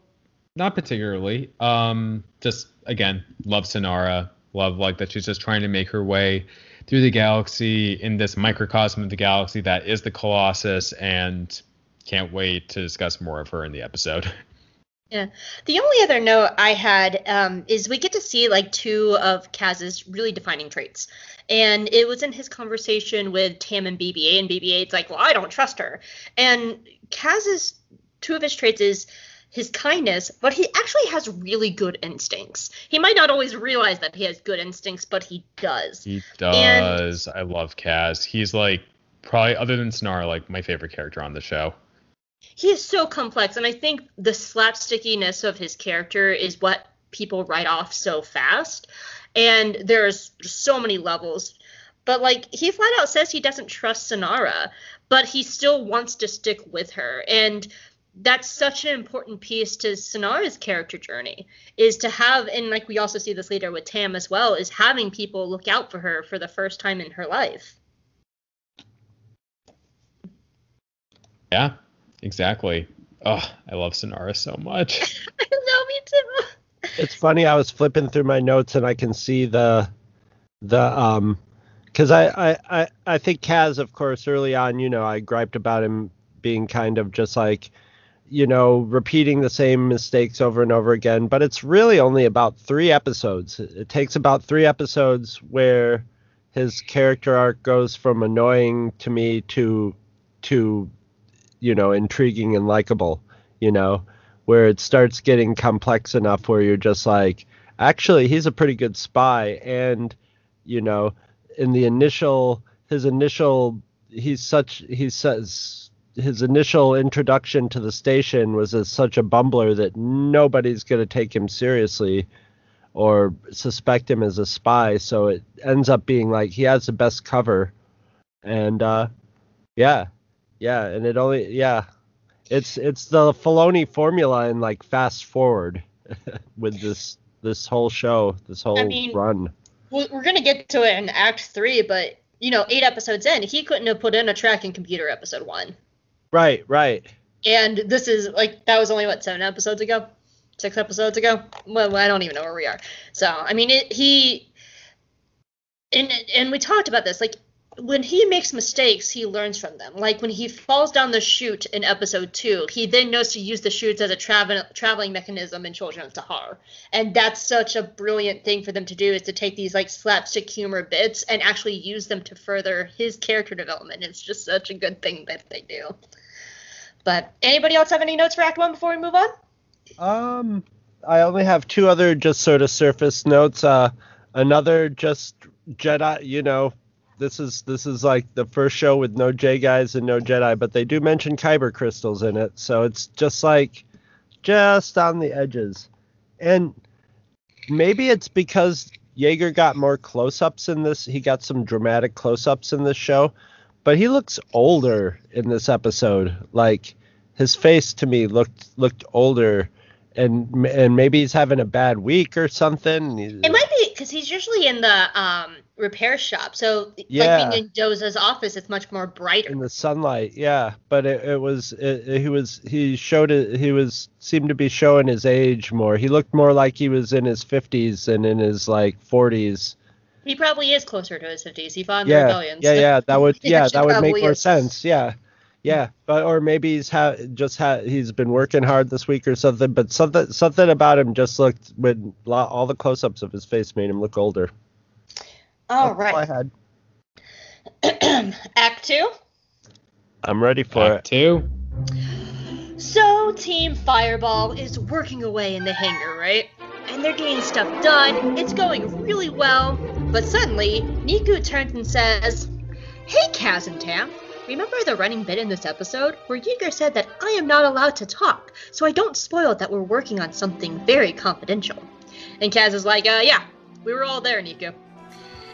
not particularly. Um, just again, love Synara. Love like that she's just trying to make her way through the galaxy in this microcosm of the galaxy that is the Colossus, and can't wait to discuss more of her in the episode. [LAUGHS] Yeah. The only other note I had um, is we get to see like two of Kaz's really defining traits. And it was in his conversation with Tam and BB-8, and BB-8's like, well, I don't trust her. And Kaz's two of his traits is his kindness, but he actually has really good instincts. He might not always realize that he has good instincts, but he does. He does. I love Kaz. He's like probably other than Synara, like my favorite character on the show. he is so complex and i think the slapstickiness of his character is what people write off so fast and there's so many levels but like he flat out says he doesn't trust synara but he still wants to stick with her and that's such an important piece to synara's character journey is to have and like we also see this later with tam as well is having people look out for her for the first time in her life Yeah, exactly. Oh, I love Synara so much. [LAUGHS] i know me too It's funny. I was flipping through my notes and I can see the the um because I, I I I think Kaz, of course, early on, you know, I griped about him being kind of just like you know repeating the same mistakes over and over again but it's really only about three episodes. It takes about three episodes where his character arc goes from annoying to me to to you know intriguing and likable you know where it starts getting complex enough where you're just like actually he's a pretty good spy. And you know in the initial his initial he's such he says his initial introduction to the station was as such a bumbler that nobody's going to take him seriously or suspect him as a spy. So it ends up being like he has the best cover. And uh yeah yeah and it only yeah it's it's the Filoni formula in like fast forward [LAUGHS] with this this whole show, this whole mean- run. We're gonna get to it in Act Three, but you know, eight episodes in, he couldn't have put in a tracking computer episode one, Right, right. and this is like that was only what seven episodes ago, six episodes ago. Well, I don't even know where we are. So I mean, it, he and and we talked about this like when he makes mistakes, he learns from them. Like when he falls down the chute in episode two, he then knows to use the chutes as a travel traveling mechanism in Children of Tehar. And that's such a brilliant thing for them to do is to take these like slapstick humor bits and actually use them to further his character development. It's just such a good thing that they do. But anybody else have any notes for Act One before we move on? Um, I only have two other just sort of surface notes. Uh, another just Jedi, you know, this is this is like the first show with no J guys and no Jedi, but they do mention kyber crystals in it, so it's just like just on the edges. And maybe it's because Yeager got more close-ups in this. He got some dramatic close-ups in this show, but he looks older in this episode. Like his face to me looked looked older and and maybe he's having a bad week or something. It might because he's usually in the um, repair shop, so Yeah. like being in Doza's office, it's much more brighter. in the sunlight yeah but it, it was it, it- he was he showed it he was seemed to be showing his age more he looked more like he was in his 50s than in his like 40s He probably is closer to his fifties. He fought in the yeah rebellion. yeah so- yeah that would [LAUGHS] yeah that would make more is. sense yeah yeah but or maybe he's ha- just ha- he's been working hard this week or something but something something about him just looked when lo- all the close-ups of his face made him look older All That's all I had. [CLEARS THROAT] Act two. i'm ready for Act it two. So Team Fireball is working away in the hangar, right? And they're getting stuff done. It's going really well. But suddenly, Neeku turns and says, Hey, Kaz and Tam. Remember the running bit in this episode where Yeager said that I am not allowed to talk, so I don't spoil that we're working on something very confidential. And Kaz is like, uh, yeah, we were all there, Neeku.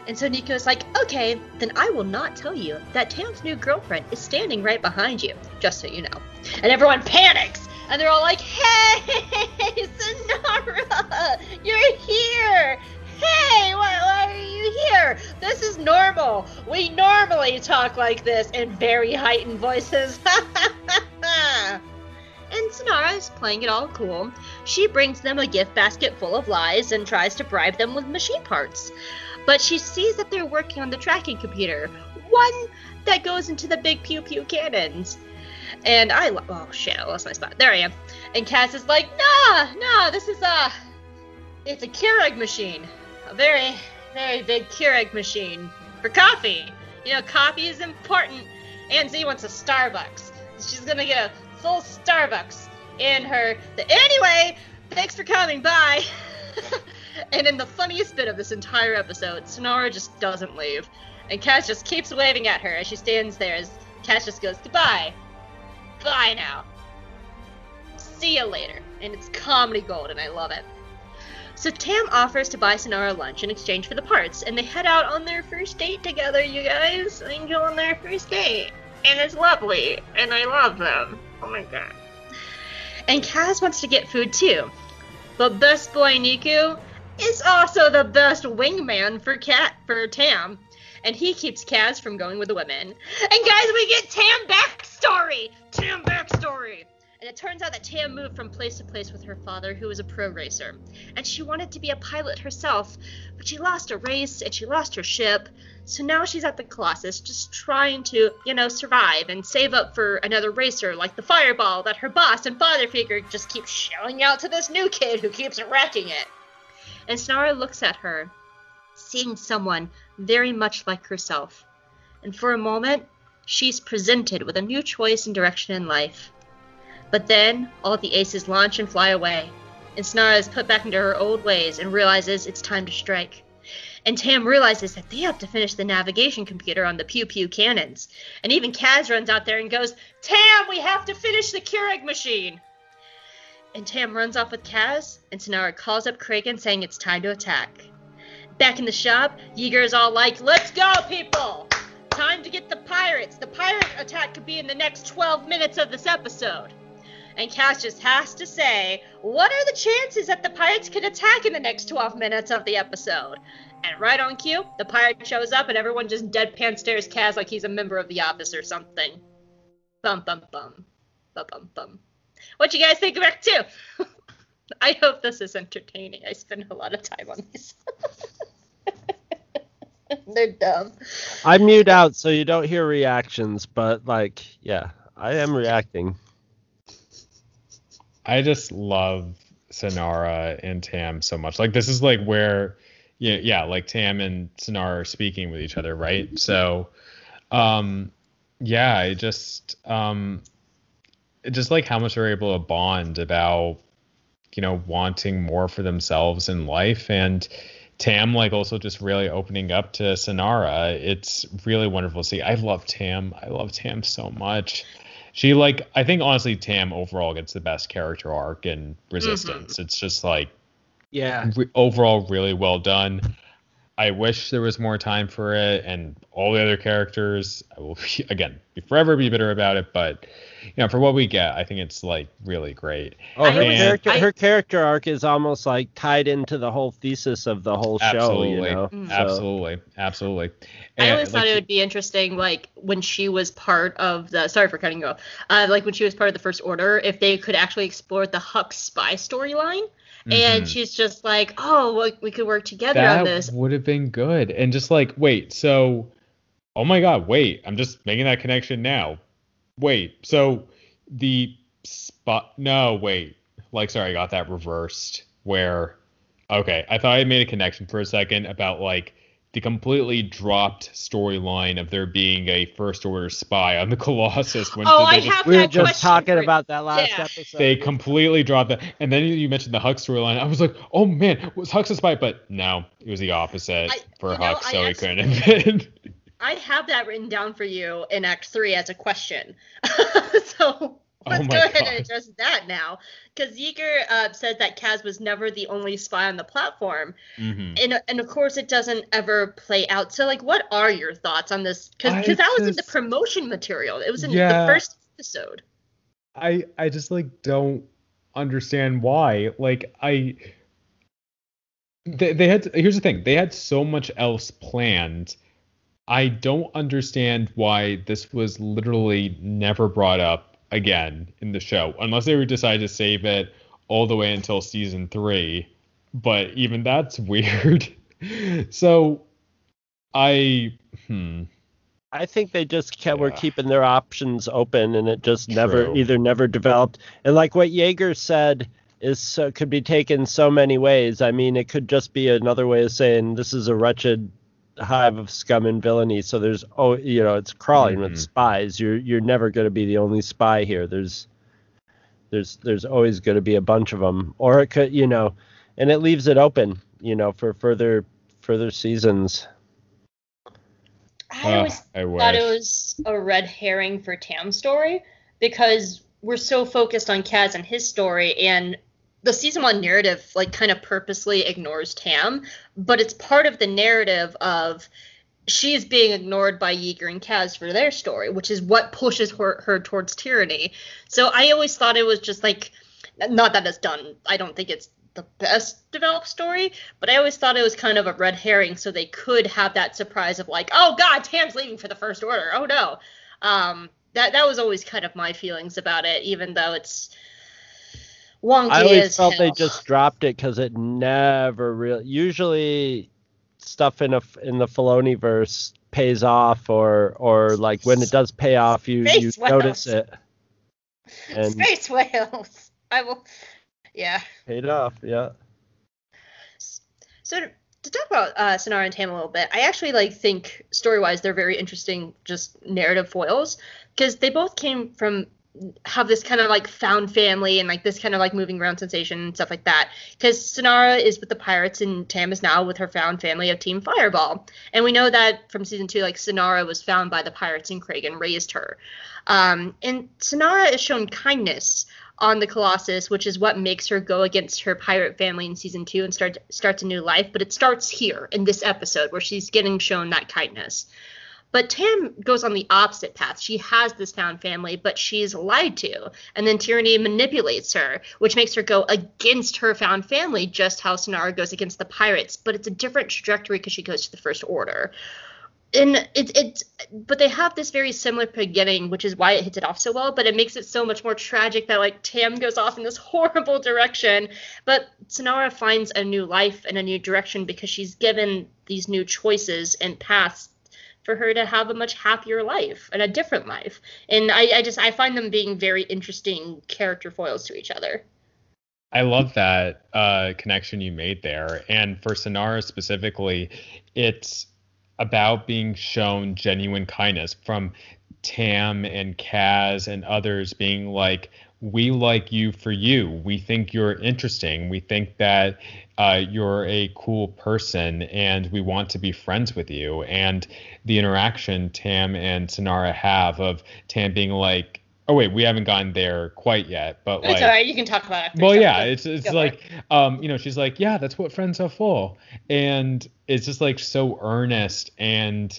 And so Neeku is like, okay, then I will not tell you that Tam's new girlfriend is standing right behind you, just so you know. And everyone panics, and they're all like, hey, [LAUGHS] Synara, you're here! Hey, why, why are you here? This is normal. We normally talk like this in very heightened voices. [LAUGHS] and Synara is playing it all cool. She brings them a gift basket full of lies and tries to bribe them with machine parts but she sees that they're working on the tracking computer, one that goes into the big pew pew cannons. And I, lo- oh shit, I lost my spot. There I am. And Kaz is like, nah, nah, this is a, it's a Keurig machine, a very, very big Keurig machine for coffee. You know, coffee is important. And Z wants a Starbucks. She's gonna get a full Starbucks in her. Anyway, thanks for coming. Bye. [LAUGHS] and in the funniest bit of this entire episode, Synara just doesn't leave. And Kaz just keeps waving at her as she stands there as Kaz just goes, Goodbye. Bye now. See you later. And it's comedy gold, and I love it. So Tam offers to buy Synara lunch in exchange for the parts, and they head out on their first date together, you guys. They go on their first date. And it's lovely, and I love them. Oh my god. And Kaz wants to get food too. But best boy Neeku is also the best wingman for Cat for Tam. And he keeps Kaz from going with the women. And guys, we get Tam backstory! Tam backstory! And it turns out that Tam moved from place to place with her father, who was a pro racer. And she wanted to be a pilot herself, but she lost a race and she lost her ship. So now she's at the Colossus, just trying to, you know, survive and save up for another racer like the Fireball that her boss and father figure just keep shelling out to this new kid who keeps wrecking it. And Synara looks at her, seeing someone very much like herself. And for a moment, she's presented with a new choice and direction in life. But then, all the aces launch and fly away, and Synara is put back into her old ways and realizes it's time to strike. And Tam realizes that they have to finish the navigation computer on the Pew Pew cannons. And even Kaz runs out there and goes, Tam, we have to finish the Keurig machine! And Tam runs off with Kaz, and Synara calls up Kragan saying it's time to attack. Back in the shop, Yeager is all like, Let's go, people! Time to get the pirates! The pirate attack could be in the next 12 minutes of this episode. And Kaz just has to say, What are the chances that the pirates could attack in the next 12 minutes of the episode? And right on cue, the pirate shows up and everyone just deadpan stares Kaz like he's a member of the office or something. Bum bum bum. Bum bum bum. What you guys think of Act 2? [LAUGHS] I hope this is entertaining. I spend a lot of time on these. [LAUGHS] They're dumb. I mute out so you don't hear reactions, but like, yeah, I am reacting. I just love Synara and Tam so much. Like this is like where yeah, yeah, like Tam and Synara are speaking with each other, right? So um yeah, I just um just like how much they're able to bond about you know wanting more for themselves in life and Tam like also just really opening up to Synara. It's really wonderful to see. I love Tam. I love Tam so much. She like I think honestly Tam overall gets the best character arc in Resistance. Mm-hmm. It's just like yeah, re- overall really well done. I wish there was more time for it and all the other characters. I will [LAUGHS] again be forever be bitter about it, but you know, for what we get, I think it's like really great. Oh, her and, character, I, her character arc is almost like tied into the whole thesis of the whole absolutely, show. You know? Absolutely, absolutely. And, I always like, thought it would be interesting, like when she was part of the. Sorry for cutting you off. Uh, like when she was part of the First Order, if they could actually explore the Hux spy storyline and mm-hmm. she's just like, "Oh, well, we could work together that on this." Would have been good. And just like, wait, so, oh my God, wait, I'm just making that connection now. Wait, so the spot? No, wait, like, sorry, I got that reversed. Where, okay, I thought I made a connection for a second about like the completely dropped storyline of there being a first order spy on the [LAUGHS] Colossus. When oh, I just, have we were just talking about that last yeah. episode. They completely dropped that, and then you mentioned the Hux storyline. I was like, oh man, was Hux a spy? But no, it was the opposite I, for Hux, know, so he couldn't have [LAUGHS] been. I have that written down for you in Act Three as a question. [LAUGHS] so Let's oh go ahead God. and address that now, because Yeager uh, says that Kaz was never the only spy on the platform, mm-hmm. and and of course it doesn't ever play out. So like, what are your thoughts on this? Because because that was in the promotion material. It was in yeah, the first episode. I I just like don't understand why. Like I. They, they had here's the thing they had so much else planned i don't understand why this was literally never brought up again in the show, unless they would decide to save it all the way until season three. But even that's [LAUGHS] weird. so I hmm. I think they just kept, yeah. were keeping their options open, and it just True. never either never developed. And like what Yeager said is so, could be taken so many ways. I mean, it could just be another way of saying this is a wretched hive of scum and villainy. So there's oh you know it's crawling mm-hmm. with spies. You're you're never going to be the only spy here. There's there's there's always going to be a bunch of them, or it could you know, and it leaves it open you know for further further seasons. I always uh, I thought it was a red herring for Tam's story because we're so focused on Kaz and his story, and the season one narrative like kind of purposely ignores Tam, but it's part of the narrative of she's being ignored by Yeager and Kaz for their story, which is what pushes her, her towards tyranny. So I always thought it was just like not that it's done. I don't think it's the best developed story, but I always thought it was kind of a red herring, so they could have that surprise of like, oh God, Tam's leaving for the First Order. Oh no. Um, that that was always kind of my feelings about it, even though it's wonky I always felt hell. they just dropped it because it never really. Usually, stuff in a in the Filoni verse pays off, or or like when it does pay off, you Space you whales. notice it. And Space whales. I will. Yeah. Paid off. Yeah. So to talk about uh, Synara and Tam a little bit, I actually like think story wise they're very interesting, just narrative foils because they both came from have this kind of like found family and like this kind of like moving around sensation and stuff like that. Because Synara is with the pirates and Tam is now with her found family of Team Fireball. And we know that from season two, like Synara was found by the pirates and Kragan raised her. Um, and Synara is shown kindness on the Colossus, which is what makes her go against her pirate family in season two and start starts a new life. But it starts here in this episode where she's getting shown that kindness. But Tam goes on the opposite path. She has this found family, but she's lied to. And then tyranny manipulates her, which makes her go against her found family, just how Synara goes against the pirates. But it's a different trajectory because she goes to the First Order. And it, it, but they have this very similar beginning, which is why it hits it off so well. But it makes it so much more tragic that like Tam goes off in this [LAUGHS] horrible direction, but Synara finds a new life and a new direction because she's given these new choices and paths for her to have a much happier life and a different life. And I, I just I find them being very interesting character foils to each other. I love that uh, connection you made there. And for Synara specifically, it's about being shown genuine kindness from Tam and Kaz and others being like, we like you for you. We think you're interesting. We think that uh, you're a cool person and we want to be friends with you. And the interaction Tam and Synara have of Tam being like, oh wait, we haven't gotten there quite yet, but It's like, alright. You can talk about it. Well, yeah, it's it's go like, um, you know, she's like, yeah, that's what friends are for, and it's just like so earnest and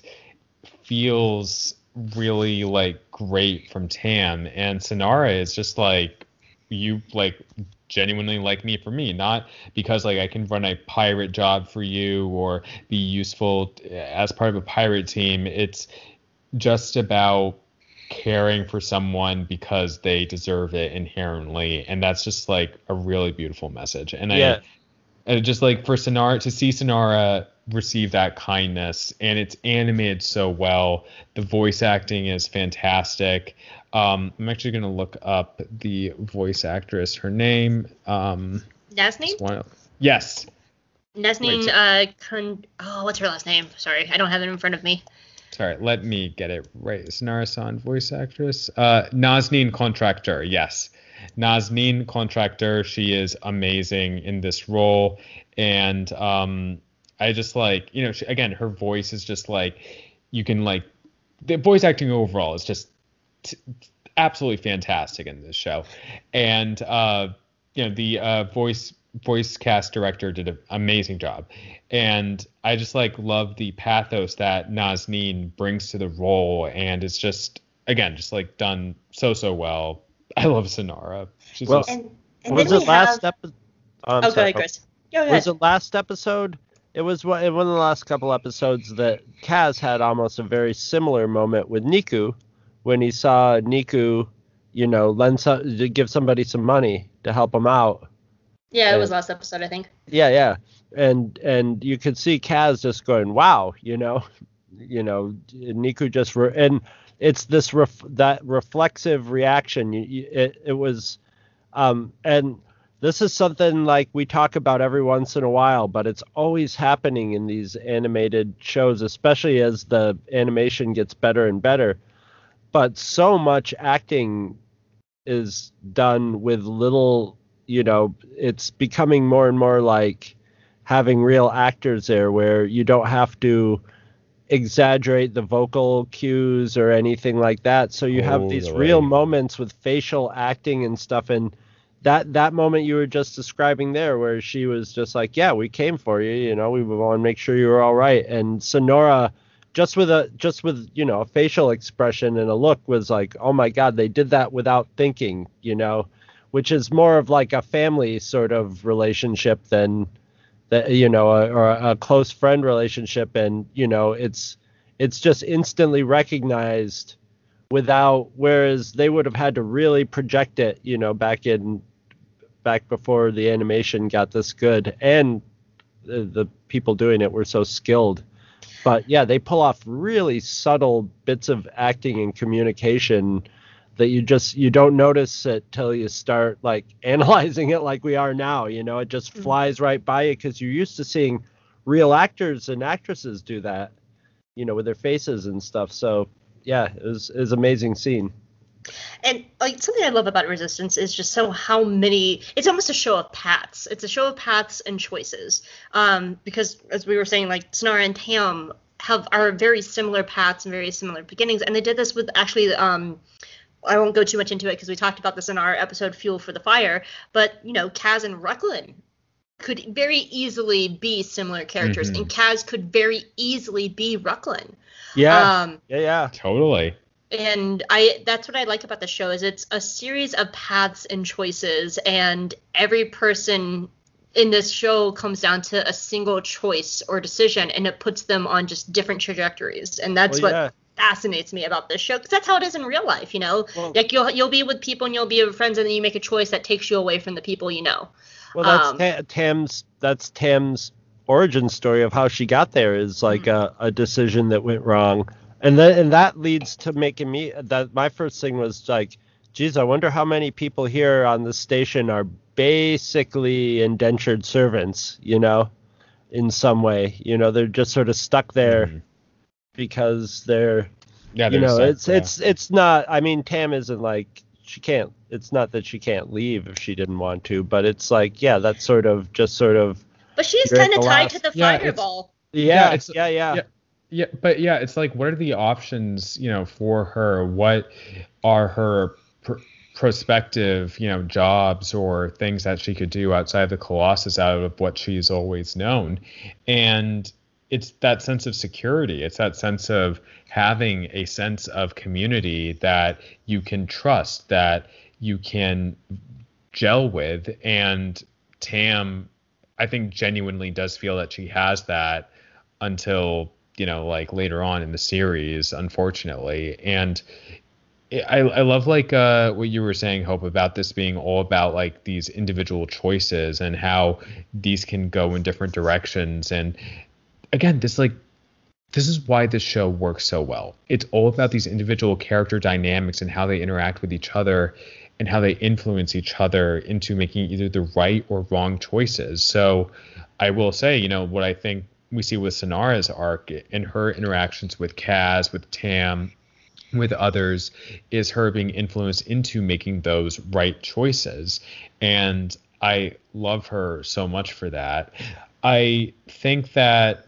feels really like great from Tam, and Synara is just like, you like genuinely like me for me, not because like I can run a pirate job for you or be useful as part of a pirate team. It's just about caring for someone because they deserve it inherently and that's just like a really beautiful message and Yeah. i and just like for synara to see synara receive that kindness and it's animated so well the voice acting is fantastic um i'm actually going to look up the voice actress her name um Nazneen? yes Nazneen, Wait, uh, Kun- oh, what's her last name? Sorry, I don't have it in front of me. Sorry, let me get it right. Synara-san, voice actress. Uh, Nazneen Contractor, yes. Nazneen Contractor, she is amazing in this role. And um, I just like, you know, she, again, her voice is just like, you can like, the voice acting overall is just t- absolutely fantastic in this show. And, uh, you know, the uh, voice voice cast director did an amazing job and i just like love the pathos that nazneen brings to the role and it's just again just like done so so well [LAUGHS] i love synara she's Well, just, And, and was then it we last have. episode? Oh, I'm oh, go ahead, Chris. Go ahead. Was it last episode? It was one in one of the last couple episodes that Kaz had almost a very similar moment with Neeku when he saw Neeku, you know, lend some, give somebody some money to help him out. yeah, it was last episode, I think. Yeah, yeah. And and you could see Kaz just going, "Wow," you know, you know, Neeku just re- and it's this ref- that reflexive reaction. You, you, it it was, um, and this is something like we talk about every once in a while, but it's always happening in these animated shows, especially as the animation gets better and better. But so much acting is done with little, you know, it's becoming more and more like having real actors there where you don't have to exaggerate the vocal cues or anything like that. So you have oh, these Totally. real moments with facial acting and stuff and that that moment you were just describing there where she was just like, "Yeah, we came for you, you know, we want to make sure you were all right." And Synara just with a just with, you know, a facial expression and a look was like, "Oh my god, they did that without thinking," you know, which is more of like a family sort of relationship than that you know a, or a close friend relationship and you know it's it's just instantly recognized without whereas they would have had to really project it you know back in back before the animation got this good and the, the people doing it were so skilled. But yeah they pull off really subtle bits of acting and communication that you just you don't notice it till you start like [LAUGHS] analyzing it like we are now you know? It just Mhm. flies right by you because you're used to seeing real actors and actresses do that you know with their faces and stuff. So yeah it was, it was amazing scene And like something I love about Resistance is just so how many. It's almost a show of paths. It's a show of paths and choices. Um, because as we were saying, like Synara and Tam have are very similar paths and very similar beginnings, and they did this with actually. Um, I won't go too much into it because we talked about this in our episode "Fuel for the Fire." But you know, Kaz and Rucklin could very easily be similar characters, Mhm. and Kaz could very easily be Rucklin. yeah Um, yeah yeah totally and i that's what i like about the show is it's a series of paths and choices and every person in this show comes down to a single choice or decision and it puts them on just different trajectories and that's Well, what yeah. fascinates me about this show because that's how it is in real life you know Well- like you'll you'll be with people and you'll be with friends and then you make a choice that takes you away from the people you know Well, that's Um, Ta- Tam's. That's Tam's origin story of how she got there is like Mm-hmm. a, a decision that went wrong, and then and that leads to making me that my first thing was like, geez, I wonder how many people here on the station are basically indentured servants, you know, in some way. You know, they're just sort of stuck there Mhm. because they're yeah you know that, it's yeah. it's it's not i mean tam isn't like she can't. It's not that she can't leave if she didn't want to, but it's like yeah, that's sort of just sort of But she's kind of tied last- to the Yeah, fireball. yeah, Yeah, yeah, it's- yeah, yeah. But yeah, it's like what are the options, you know, for her? What are her pr- prospective, you know, jobs or things that she could do outside the Colossus out of what she's always known? And it's that sense of security. It's that sense of having a sense of community that you can trust, that you can gel with. And Tam, I think, genuinely does feel that she has that until you know like later on in the series unfortunately. And I, I love like uh, what you were saying hope about this being all about like these individual choices and how these can go in different directions. And again this like this is why this show works so well. It's all about these individual character dynamics and how they interact with each other and how they influence each other into making either the right or wrong choices. So i will say you know what i think we see with Synara's arc and her interactions with Kaz, with Tam, with others, is her being influenced into making those right choices. And I love her so much for that. I think that,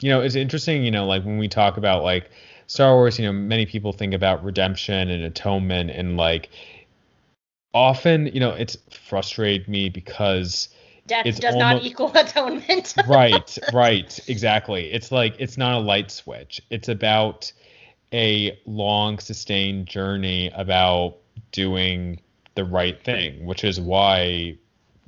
you know, it's interesting, you know, like when we talk about like Star Wars, you know, many people think about redemption and atonement and like often, you know, it's frustrated me because Death It's does not equal [LAUGHS] atonement. [LAUGHS] right, right, exactly. It's like it's not a light switch. It's about a long sustained journey about doing the right thing, which is why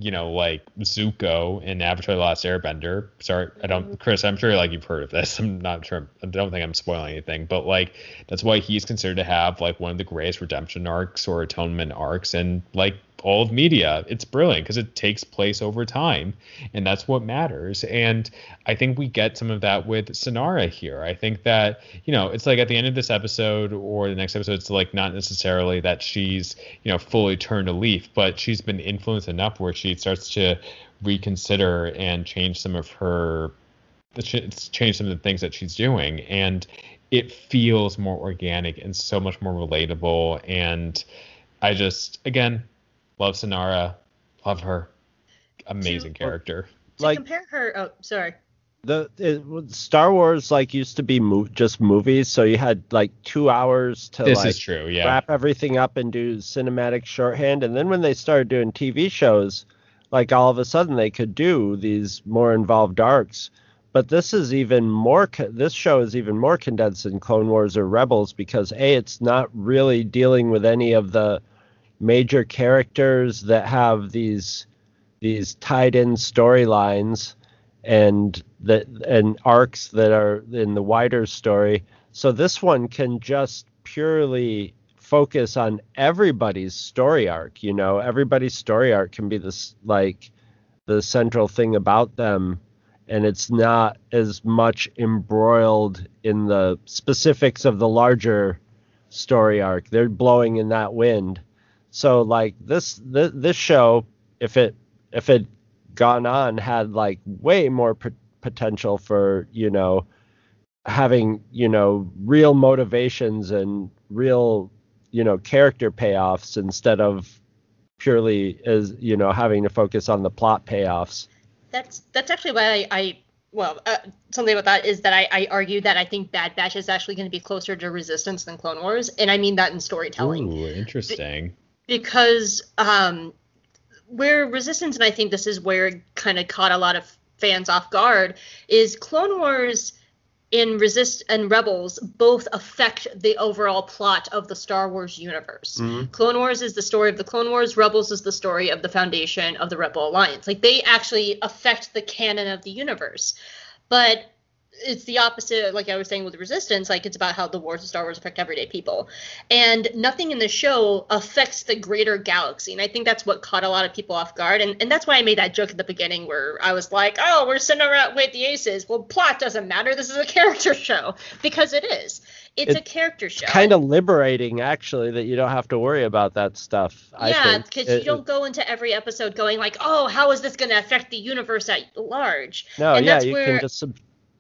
you know, like Zuko in Avatar: The Last Airbender. Sorry, I don't, mm-hmm. Chris. I'm sure like you've heard of this. [LAUGHS] I'm not sure. I don't think I'm spoiling anything, but like that's why he's considered to have like one of the greatest redemption arcs or atonement arcs, and like all of media. It's brilliant because it takes place over time, and that's what matters. And I think we get some of that with Synara here. I think that you know, it's like at the end of this episode or the next episode, it's like not necessarily that she's you know fully turned a leaf, but she's been influenced enough where she starts to reconsider and change some of her change some of the things that she's doing and it feels more organic and so much more relatable and i just again love synara love her amazing To- character to Like- compare her, oh, sorry. the it, Star Wars like used to be mo- just movies, so you had like two hours to this like is true yeah wrap everything up and do cinematic shorthand. And then when they started doing TV shows, like all of a sudden they could do these more involved arcs. But this is even more. Co- this show is even more condensed than Clone Wars or Rebels because a it's not really dealing with any of the major characters that have these these tied in storylines and that and arcs that are in the wider story. So this one can just purely focus on everybody's story arc, you know, everybody's story arc can be this like the central thing about them and it's not as much embroiled in the specifics of the larger story arc. They're blowing in that wind. So like this this, this show if it if it gone on had like way more p- potential for you know having you know real motivations and real you know character payoffs instead of purely as you know having to focus on the plot payoffs That's that's actually why I, I well, uh, something about that is that I, I argue that I think Bad Batch is actually going to be closer to Resistance than Clone Wars, and I mean that in storytelling. Ooh, interesting because um, where resistance and i think this is where it kind of caught a lot of fans off guard is clone wars in resist and rebels both affect the overall plot of the star wars universe. Clone wars is the story of the clone wars rebels is the story of the foundation of the rebel alliance. Like they actually affect the canon of the universe. But it's the opposite like i was saying with resistance like it's about how the wars of star wars affect everyday people. And nothing in the show affects the greater galaxy. And i think that's what caught a lot of people off guard. And, and that's why i made that joke at the beginning where i was like oh we're sitting around with the aces. Well plot doesn't matter. This is a [LAUGHS] character show because it is. It's It- a character show. kind of liberating actually that you don't have to worry about that stuff yeah because you don't go into every episode going like oh how is this going to affect the universe at large? No and yeah you where- can just sub-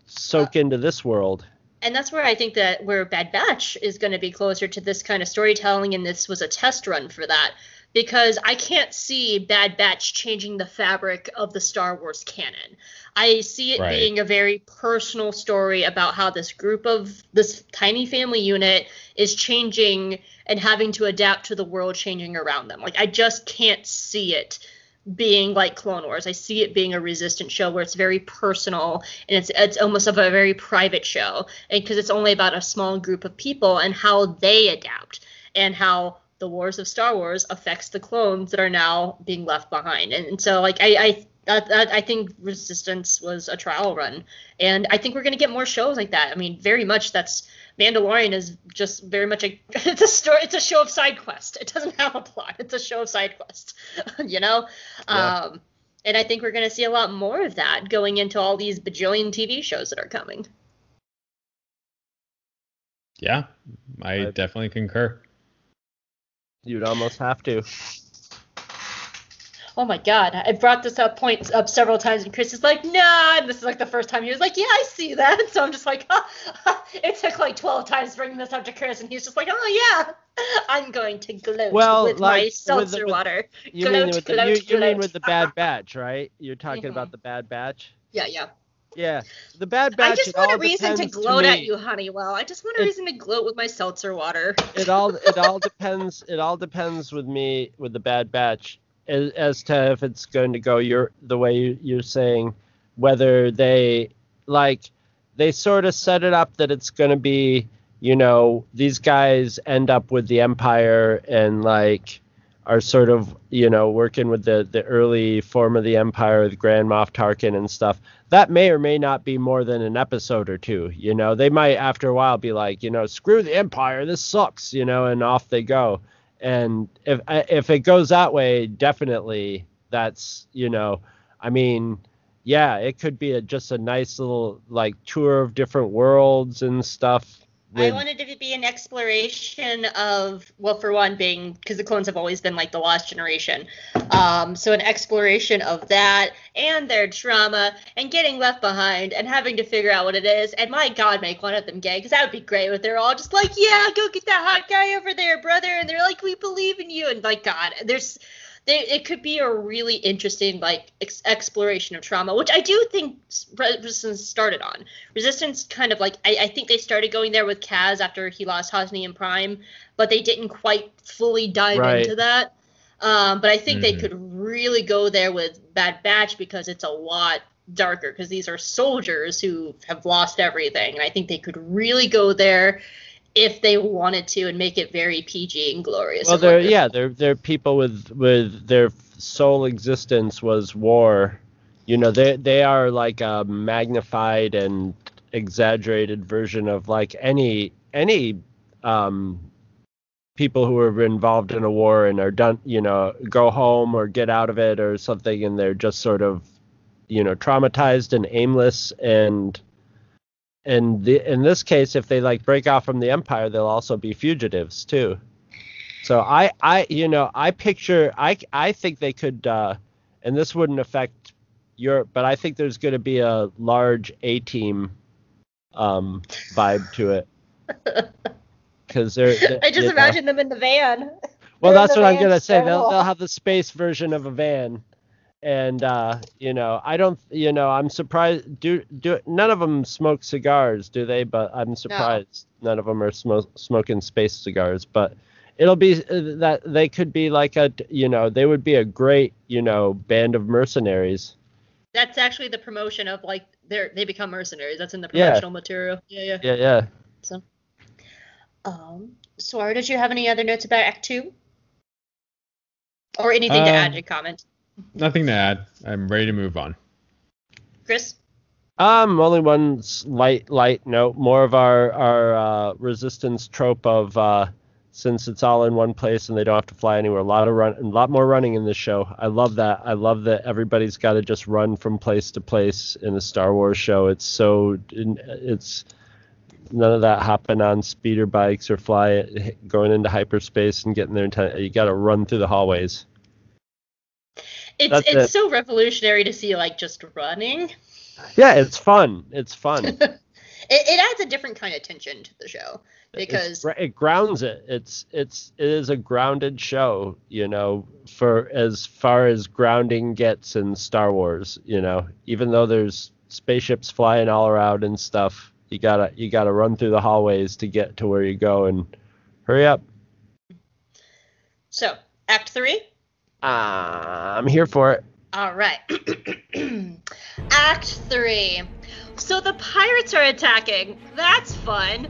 soak into this world and that's where I think that where Bad Batch is going to be closer to this kind of storytelling, and this was a test run for that because I can't see Bad Batch changing the fabric of the Star Wars canon. I see it Right. being a very personal story about how this group of this tiny family unit is changing and having to adapt to the world changing around them. Like I just can't see it being like Clone Wars. I see it being a resistance show where it's very personal and it's it's almost of a very private show, because it's only about a small group of people and how they adapt and how the wars of Star Wars affects the clones that are now being left behind. And, and so like I I I think Resistance was a trial run, and I think we're gonna get more shows like that. I mean, very much that's Mandalorian is just very much a [LAUGHS] it's a story it's a show of side quest. It doesn't have a plot. It's a show of side quest. [LAUGHS] you know? Yeah. Um and I think we're gonna see a lot more of that going into all these bajillion TV shows that are coming. Yeah, I I- definitely concur. You'd almost have to. Oh my god, I brought this up point up several times, and Chris is like, "Nah." And this is like the first time he was like, "Yeah, I see that." [LAUGHS] So I'm just like, [LAUGHS] it took like 12 times bringing this up to Chris, and he's just like, "Oh yeah, [LAUGHS] I'm going to gloat Well, with like, my with the- seltzer with- water." You Gloat, mean with the, gloat, you, you mean with the Bad Batch, right? You're talking Mhm. about the Bad Batch. Yeah, yeah. Yeah, the Bad Batch. I just want a reason to gloat at me- you, Honeywell. I just want a It- reason to gloat with my seltzer water. it all it all depends it all depends with me with the bad batch as, to if it's going to go your the way you, you're saying whether they like they sort of set it up that it's going to be you know these guys end up with the empire and like are sort of you know working with the the early form of the empire with grand moff tarkin and stuff. That may or may not be more than an episode or two you know? They might after a while be like you know screw the empire this sucks you know and off they go and if if it goes that way definitely that's you know i mean yeah it could be a, just a nice little like tour of different worlds and stuff I wanted it to be an exploration of, well, for one, being because the clones have always been like the lost generation. Um, so an exploration of that and their trauma and getting left behind and having to figure out what it is. And my God, make one of them gay because that would be great. If they're all just like, yeah, go get that hot guy over there, brother, and they're like, we believe in you, and like God, there's. They, it could be a really interesting like ex- exploration of trauma, which I do think Resistance started on. Resistance kind of like I, I think they started going there with Kaz after he lost Hosnian Prime, but they didn't quite fully dive Right. into that. Um, but I think they Mhm. could really go there with Bad Batch because it's a lot darker because these are soldiers who have lost everything, and I think they could really go there if they wanted to and make it very PG and glorious. well and they're wonderful. yeah they're they're people with with their sole existence was war you know they they are like a magnified and exaggerated version of like any any um people who are involved in a war and are done you know go home or get out of it or something and they're just sort of you know traumatized and aimless and and the, in this case if they like break off from the empire they'll also be fugitives too so I, I, you know, I picture, I, I think they could, uh, and this wouldn't affect Europe, but I think there's going to be a large A team, um, vibe to it. [LAUGHS] Because they're, I you just know- imagine them in the van. Well, They're that's what I'm gonna say. so They'll they'll have the space version of a van, and uh, you know, I don't, you know, I'm surprised. Do do none of them smoke cigars, do they? But I'm surprised none of them are smoke, smoking space cigars. But it'll be uh, that they could be like a, you know, they would be a great, you know, band of mercenaries. That's actually the promotion of like they they become mercenaries. That's in the Yeah. promotional material. Yeah, yeah. Yeah, yeah. So, um, Sora, did you have any other notes about Act Two, or anything to Um, add to comment, Nothing to add. I'm ready to move on. Chris? Um, only one light light note. More of our our uh, resistance trope of uh, since it's all in one place and they don't have to fly anywhere. A lot of run, a lot more running in this show. I love that. I love that everybody's got to just run from place to place in a Star Wars show. It's so it's none of that hopping on speeder bikes or fly going into hyperspace and getting there in time. You got to run through the hallways. It's That's it's it. so revolutionary to see like just running. Yeah, it's fun. It's fun. [LAUGHS] It, it adds a different kind of tension to the show because It's- it grounds it. It's it's it is a grounded show, you know, for as far as grounding gets in Star Wars, you know, even though there's spaceships flying all around and stuff, you gotta you gotta run through the hallways to get to where you go and hurry up. so Act Three. I'm here for it. All right. [CLEARS THROAT] Act 3. So the pirates are attacking. That's fun.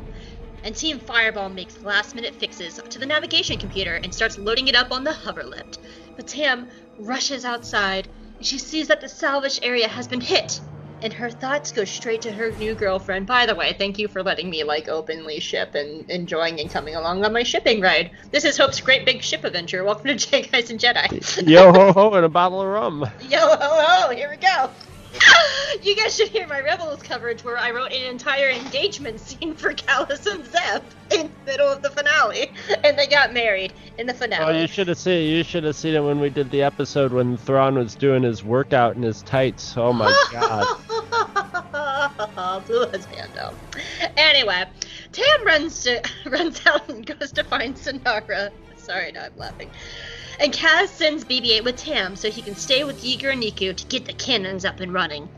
And Team Fireball makes last minute fixes to the navigation computer and starts loading it up on the hoverlift. But Tam rushes outside and she sees that the salvage area has been hit. And her thoughts go straight to her new girlfriend. By the way, thank you for letting me like openly ship and enjoying and coming along on my shipping ride. This is Hope's great big ship adventure. Welcome to [LAUGHS] J Guys and Jedi. Yo ho [LAUGHS] ho and a bottle of rum. Yo ho ho, here we go. [LAUGHS] You guys should hear my Rebels coverage where I wrote an entire engagement scene for Kallus and Zeb in the middle of the finale, and they got married in the finale. Oh, you should have seen you should have seen it when we did the episode when Thrawn was doing his workout in his tights. Oh my god. [LAUGHS] Blew his hand. Anyway, Tam runs to [LAUGHS] runs out and goes to find Synara. Sorry, no, I'm laughing. And Kaz sends BB-8 with Tam so he can stay with Yeager and Neeku to get the cannons up and running.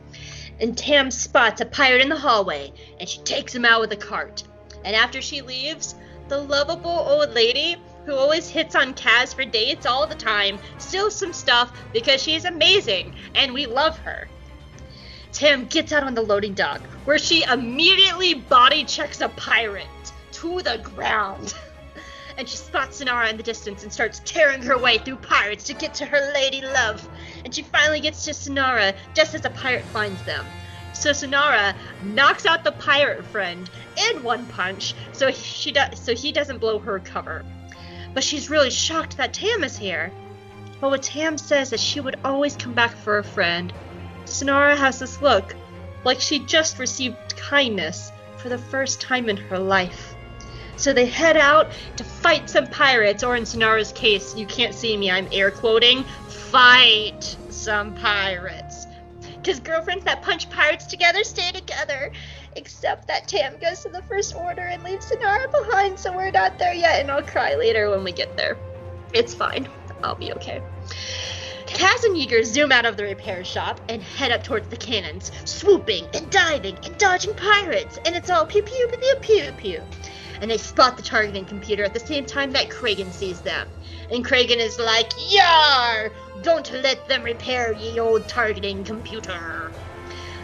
And Tam spots a pirate in the hallway, and she takes him out with a cart. And after she leaves, the lovable old lady who always hits on Kaz for dates all the time steals some stuff because she's amazing, and we love her. Tam gets out on the loading dock, where she immediately body checks a pirate to the ground. [LAUGHS] And she spots Synara in the distance and starts tearing her way through pirates to get to her lady love. And she finally gets to Synara just as a pirate finds them. So Synara knocks out the pirate friend in one punch, so she does, so he doesn't blow her cover. But she's really shocked that Tam is here. But when Tam says that she would always come back for a friend, Synara has this look, like she just received kindness for the first time in her life. So they head out to fight some pirates, or in Synara's case, you can't see me, I'm air quoting, fight some pirates. Because girlfriends that punch pirates together stay together. Except that Tam goes to the First Order and leaves Synara behind, so we're not there yet, and I'll cry later when we get there. It's fine. I'll be okay. Kaz and Yeager zoom out of the repair shop and head up towards the cannons, swooping and diving and dodging pirates, and it's all pew pew pew pew pew. And they spot the targeting computer at the same time that Kragan sees them. And Kragan is like, Yar! Don't let them repair ye old targeting computer.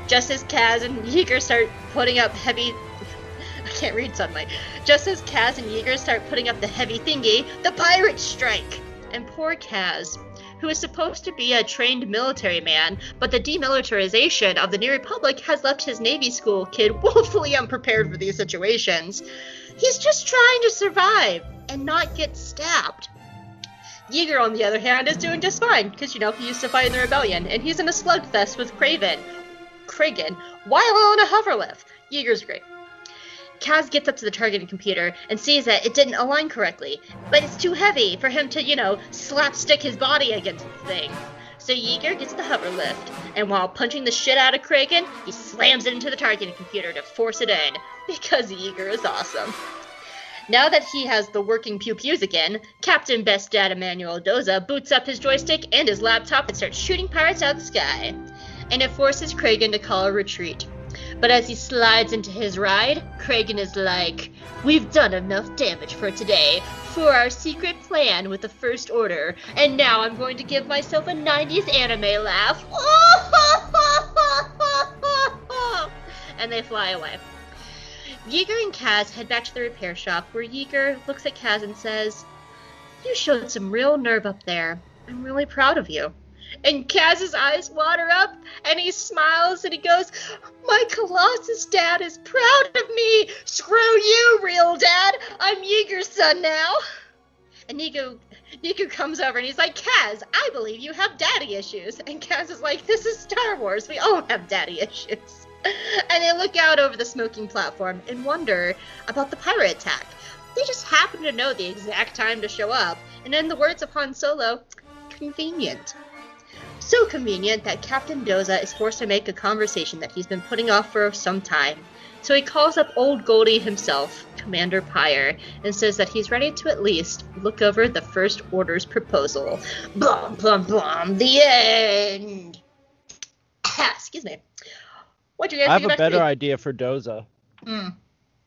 Just as Kaz and Yeager start putting up heavy. [LAUGHS] I can't read sunlight. Just as Kaz and Yeager start putting up the heavy thingy, the pirates strike! And poor Kaz, who is supposed to be a trained military man, but the demilitarization of the New Republic has left his Navy school kid woefully unprepared for these situations. He's just trying to survive and not get stabbed. Yeager, on the other hand, is doing just fine, because, you know, he used to fight in the rebellion, and he's in a slugfest with Craven, Kragan, while on a hoverlift. Yeager's great. Kaz gets up to the targeting computer and sees that it didn't align correctly, but it's too heavy for him to, you know, slapstick his body against the thing. So Yeager gets the hoverlift, and while punching the shit out of Kragan, he slams it into the targeting computer to force it in, [LAUGHS] because Yeager is awesome. Now that he has the working pew pews again, Captain Best Dad Imanuel Doza boots up his joystick and his laptop and starts shooting pirates out of the sky. And it forces Kragan to call a retreat. But as he slides into his ride, Kragan is like, We've done enough damage for today for our secret plan with the First Order, and now I'm going to give myself a 90s anime laugh. [LAUGHS] and they fly away. Yeager and Kaz head back to the repair shop, where Yeager looks at Kaz and says, You showed some real nerve up there. I'm really proud of you. And Kaz's eyes water up, and he smiles and he goes, My Colossus dad is proud of me! Screw you, real dad! I'm Yeager's son now! And Neeku, Neeku comes over and he's like, Kaz, I believe you have daddy issues. And Kaz is like, This is Star Wars. We all have daddy issues. [LAUGHS] And they look out over the smoking platform and wonder about the pirate attack. They just happen to know the exact time to show up. And in the words of Han Solo, convenient. So convenient that Captain Doza is forced to make a conversation that he's been putting off for some time. So he calls up old Goldie himself, Commander Pyre, and says that he's ready to at least look over the First Order's proposal. Blum, blum, blum, the end! [COUGHS] Excuse me. What do you guys I have a better the- idea for Doza. Mm.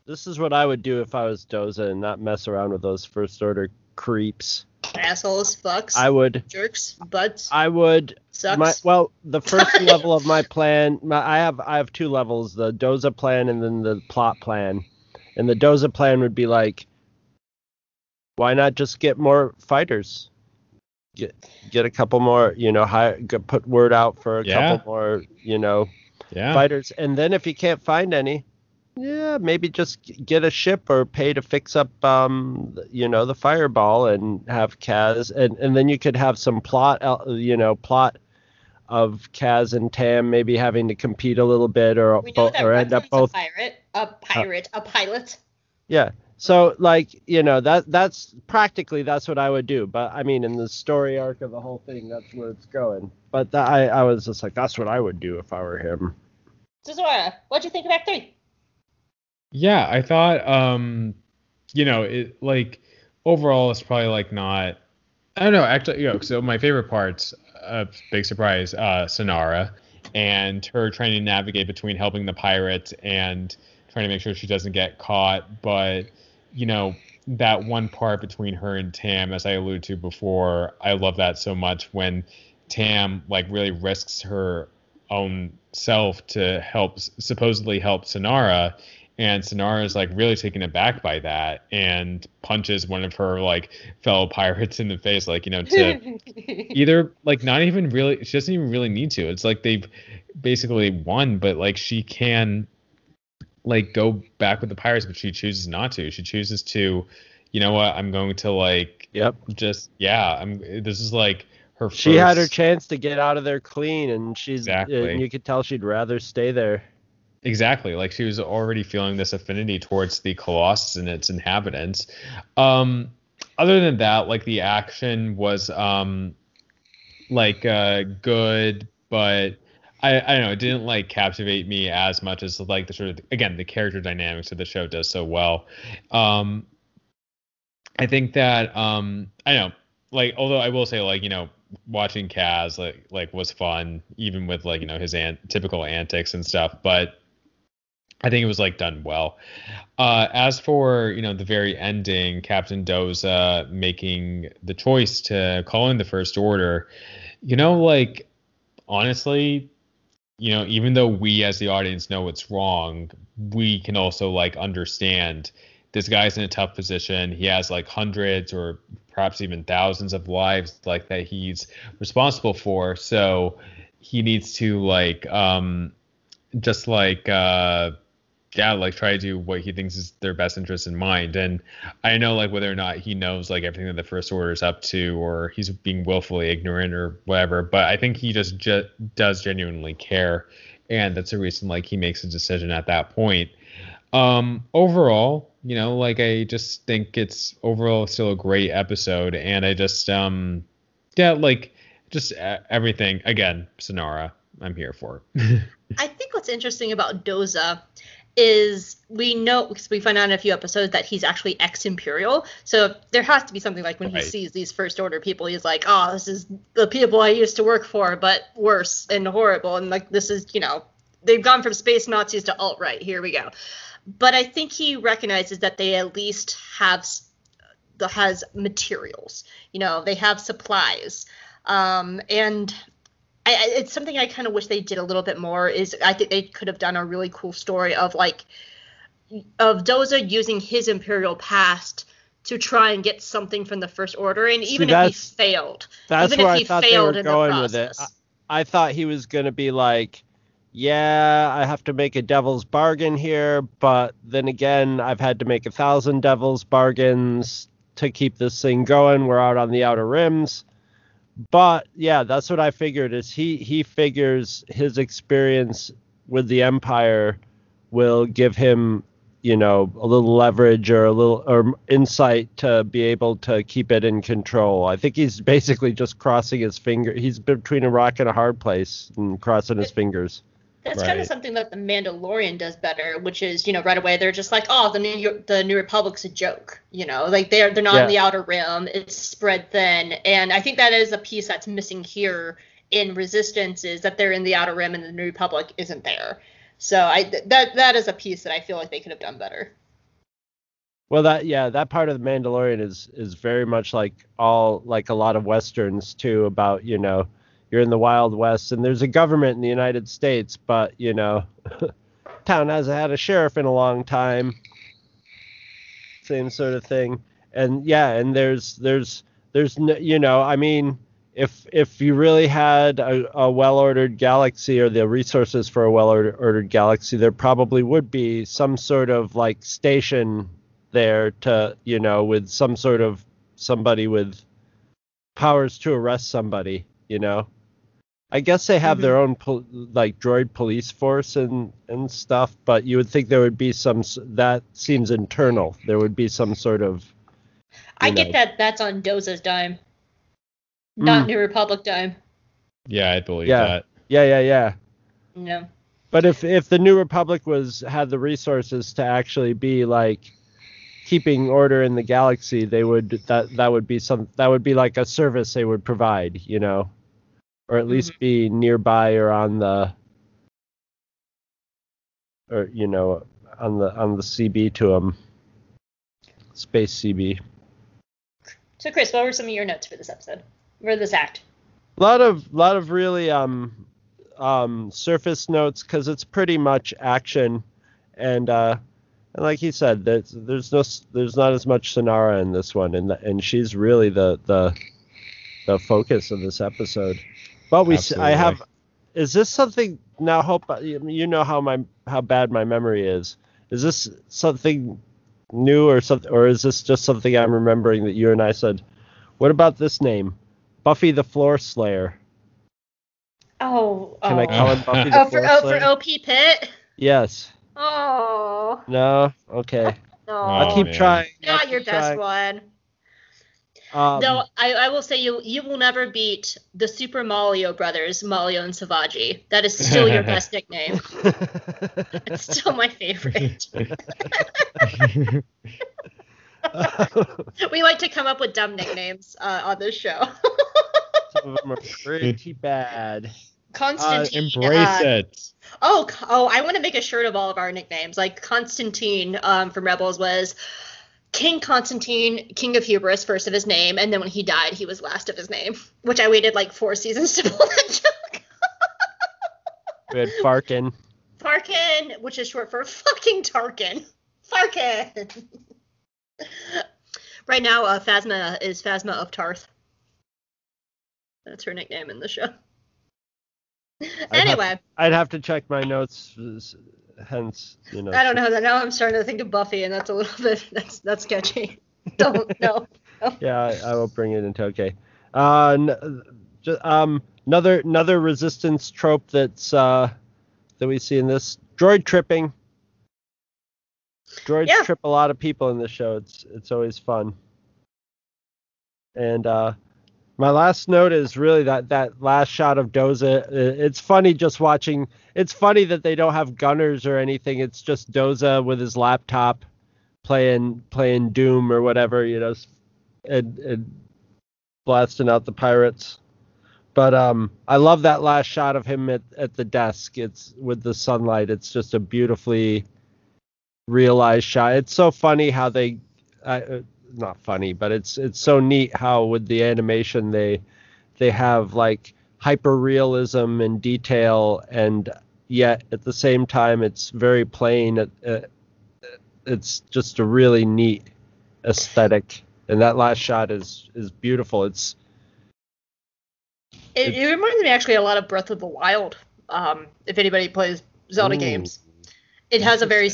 This is what I would do if I was Doza and not mess around with those first order creeps. Assholes, fucks, I would jerks, butts, I would sucks. my well the [LAUGHS] first level of my plan my, I have I have two levels, the Doza plan and then the plot plan. And the Doza plan would be like why not just get more fighters? Get get a couple more, you know, hire, put word out for a Yeah. couple more, you know, Yeah. fighters and then if you can't find any yeah maybe just get a ship or pay to fix up um you know the fireball and have kaz and and then you could have some plot el- you know plot of kaz and tam maybe having to compete a little bit or we know that or end up both a pirate, a pirate, a pilot. yeah so like you know that that's practically that's what i would do. But i mean in the story arc of the whole thing that's where it's going. But that, i i was just like that's what i would do if i were him. So Zora, what'd you think of Act Three? Yeah, I thought um you know, it like overall it's probably like not I don't know, actually, you know, so my favorite parts, uh, big surprise, uh Synara and her trying to navigate between helping the pirates and trying to make sure she doesn't get caught, but you know, that one part between her and Tam as I alluded to before, I love that so much when Tam like really risks her own self to help supposedly help Synara and Synara is like really taken aback by that and punches one of her like fellow pirates in the face like you know to [LAUGHS] either like not even really she doesn't even really need to. It's like they've basically won but like she can like go back with the pirates but she chooses not to she chooses to you know what i'm going to like yep just yeah i'm this is like her she had her chance to get out of there clean and she's Exactly. and you could tell she'd rather stay there Exactly. Like she was already feeling this affinity towards the Colossus and its inhabitants. Um, other than that, like the action was um, like uh, good, but I, I don't know, it didn't like captivate me as much as like the sort of again the character dynamics of the show does so well. Um, I think that um, I know, like although I will say like you know watching Kaz like like was fun even with like you know his an- typical antics and stuff, but I think it was like done well. Uh, as for you know the very ending, Captain Doza making the choice to call in the First Order, you know, like honestly, you know, even though we as the audience know it's wrong, we can also like understand this guy's in a tough position. He has like hundreds or perhaps even thousands of lives like that he's responsible for. So he needs to like um just like uh yeah like try to do what he thinks is their best interest in mind. And i know like whether or not he knows like everything that the first order is up to or he's being willfully ignorant or whatever but i think he just ju- does genuinely care. And that's the reason like he makes a decision at that point. Um overall you know like i just think it's overall still a great episode. And i just um yeah like just everything again synara i'm here for. [LAUGHS] I think what's interesting about Doza is we know because we find out in a few episodes that he's actually ex-imperial. So there has to be something like when Right. he sees these first order people, he's like, "Oh, this is the people I used to work for, but worse and horrible." And like this is, you know, they've gone from space Nazis to alt right. Here we go. But I think he recognizes that they at least have the has materials. You know, they have supplies. Um, and I, I- it's something I kind of wish they did a little bit more. Is I think they could have done a really cool story of like of Doza using his imperial past to try and get something from the First Order, and See, even if he failed, That's even where if I he thought they failed were in the going with it. I, I thought he was going to be like, yeah, I have to make a devil's bargain here, but then again, I've had to make a thousand devil's bargains to keep this thing going. We're out on the outer rims. But yeah, that's what I figured is he he figures his experience with the empire will give him you know a little leverage or a little or insight to be able to keep it in control. I think he's basically just crossing his finger. He's between a rock and a hard place and crossing his fingers. That's kind of something that the Mandalorian does better, which is, you know, right away they're just like, oh, the new York, the New Republic's a joke, you know, like they're they're not Yeah. in the outer rim, it's spread thin, and I think that is a piece that's missing here in Resistance is that they're in the outer rim and the New Republic isn't there. So I that that is a piece that I feel like they could have done better. Well, that yeah, that part of the Mandalorian is is very much like all like a lot of westerns too about you know you're in the Wild West and there's a government in the United States, but you know [LAUGHS] town hasn't had a sheriff in a long time. Same sort of thing, and yeah, and there's there's there's no, you know I mean if if you really had a, a well-ordered galaxy or the resources for a well-ordered galaxy, there probably would be some sort of like station there to you know with some sort of somebody with powers to arrest somebody you know i guess they have their own pol- like droid police force and and stuff but you would think there would be some that seems internal there would be some sort of I You get that that's on Doza's dime, not Mm. New Republic dime. Yeah, I believe Yeah. that. yeah yeah yeah You know. But if if the New Republic was had the resources to actually be like keeping order in the galaxy, they would that that would be some that would be like a service they would provide, you know, or at least be nearby or on the or you know on the on the CB to them, space CB. So Chris, what were some of your notes for this episode? For this act? A lot of lot of really um um surface notes because it's pretty much action and uh and like he said there's there's no there's not as much synara in this one and and she's really the the the focus of this episode but we s- i have is this something now hope you you know how my how bad my memory is is this something new or something or is this just something i'm remembering that you and i said what about this name buffy the floor slayer Oh, can oh. i call him buffy [LAUGHS] the Oh, for floor oh, for OP Pit. yes Oh, no okay no. i'll Oh, keep man. trying I'll Not keep your best trying. one. Um, no, I, I will say you you will never beat the Super Mario brothers, Mario and Savaji. That is still your [LAUGHS] best nickname. It's still my favorite. [LAUGHS] we like to come up with dumb nicknames uh, on this show. [LAUGHS] Some of them are pretty bad. Constantine. Embrace uh, it. Oh, oh, I want to make a shirt of all of our nicknames. Like Constantine um, from Rebels was King Constantine, King of Hubris, first of his name, and then when he died, he was last of his name. Which I waited like four seasons to pull that joke. [LAUGHS] We had Farkin. Farkin, which is short for fucking Tarkin. Farkin. [LAUGHS] right now, uh, Phasma is Phasma of Tarth. That's her nickname in the show. Anyway, I'd have to check my notes, hence, you know. I don't know. Now I'm starting to think of Buffy, and that's a little [LAUGHS] bit that's that's sketchy. Don't [LAUGHS] know. Yeah, I, I will bring it into okay. Uh, n- ju- um, another another resistance trope that's uh that we see in this droid tripping. Droids Yeah. trip a lot of people in this show. It's it's always fun. And uh, my last note is really that that last shot of Doza. It's funny just watching. It's funny that they don't have gunners or anything. It's just Doza with his laptop playing playing Doom or whatever, you know, and, and blasting out the pirates. But um, I love that last shot of him at, at the desk. It's with the sunlight. It's just a beautifully realized shot. It's so funny how they, uh, uh, not funny, but it's it's so neat how with the animation they they have like hyper realism and detail, and yet at the same time it's very plain. It, it's just a really neat aesthetic, and that last shot is is beautiful. It's It, it reminds me actually a lot of Breath of the Wild. Um, if anybody plays Zelda Ooh. games, it has a very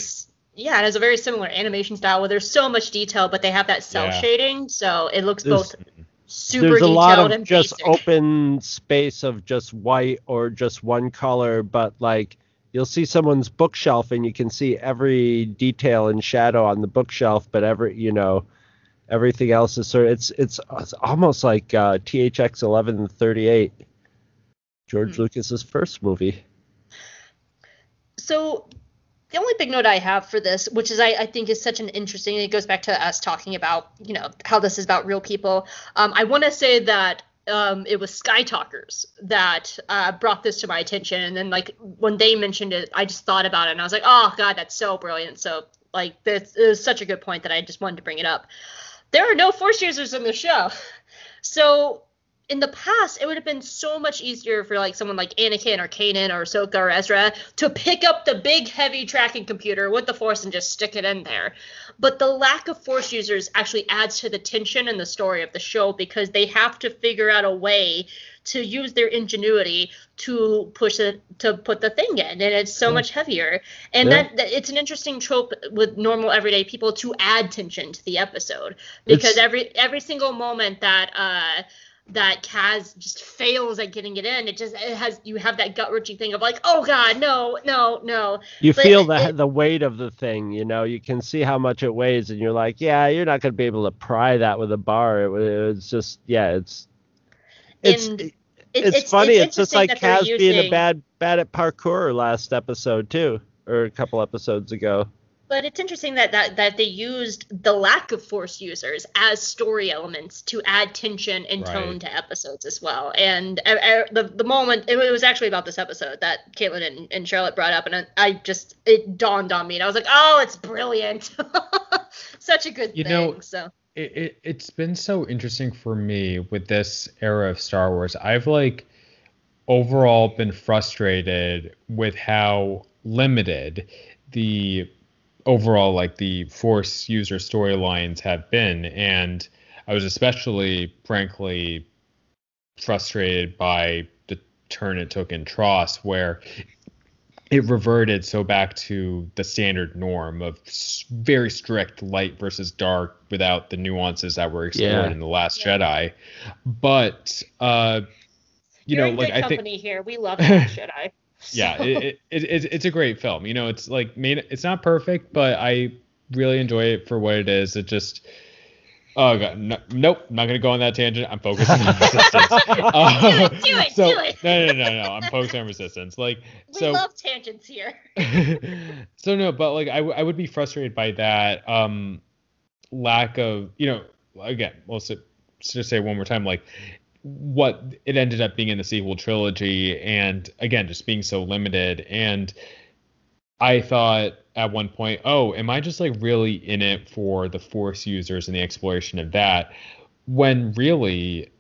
yeah, it has a very similar animation style where there's so much detail, but they have that cell Yeah. shading, so it looks There's- both super there's a detailed lot of and just basic. open space of just white or just one color, but like you'll see someone's bookshelf and you can see every detail and shadow on the bookshelf, but every you know everything else is sort of it's it's, it's almost like uh, THX 1138, George Hmm. Lucas's first movie. So the only big note I have for this, which is I, I think is such an interesting, it goes back to us talking about, you know, how this is about real people. Um, I want to say that um, it was Sky Talkers that uh, brought this to my attention, and then like when they mentioned it, I just thought about it, and I was like, oh god, that's so brilliant. So like this is such a good point that I just wanted to bring it up. There are no Force users in the show, so in the past, it would have been so much easier for like someone like Anakin or Kanan or Ahsoka or Ezra to pick up the big heavy tracking computer with the Force and just stick it in there. But the lack of Force users actually adds to the tension and the story of the show because they have to figure out a way to use their ingenuity to push it to put the thing in and it's so much heavier and Yeah. that, that it's an interesting trope with normal everyday people to add tension to the episode because It's- every every single moment that uh that Kaz just fails at getting it in. It just it has you have that gut wrenching thing of like, oh god, no, no, no. You But feel the it- the weight of the thing, you know. You can see how much it weighs, and you're like, yeah, you're not going to be able to pry that with a bar. It, it's just, yeah, it's it's And it- It- it's, funny. It's, just like Kaz being a bad bad at parkour last episode too, or a couple episodes ago. But it's interesting that, that that they used the lack of force users as story elements to add tension and tone to episodes as well. And the the moment it was actually about this episode that Caitlin and, and Charlotte brought up, and I, I just it dawned on me, and I was like, oh, it's brilliant, [LAUGHS] such a good You thing. know, so it, it it's been so interesting for me with this era of Star Wars. I've like overall been frustrated with how limited the overall like the Force user storylines have been, and I was especially frankly frustrated by the turn it took in TROS, where it reverted so back to the standard norm of very strict light versus dark without the nuances that were explored Yeah. in the Last Yeah. Jedi. But uh, you you're know, in like good I think company here. We love [LAUGHS] Last Jedi. Yeah, it, it, it, it's a great film. You know, it's like made it's not perfect, but I really enjoy it for what it is. It just oh god, no, nope, I'm not gonna go on that tangent. I'm focusing on [LAUGHS] resistance. Uh, Do it, [LAUGHS] do it, so, do it. No, no, no, no. I'm focusing on resistance. Like we so. love tangents here. [LAUGHS] so no, but like I, w- I would be frustrated by that um lack of you know again we'll just say it one more time like what it ended up being in the sequel trilogy and again just being so limited and I thought at one point oh am I just like really in it for the force users and the exploration of that when really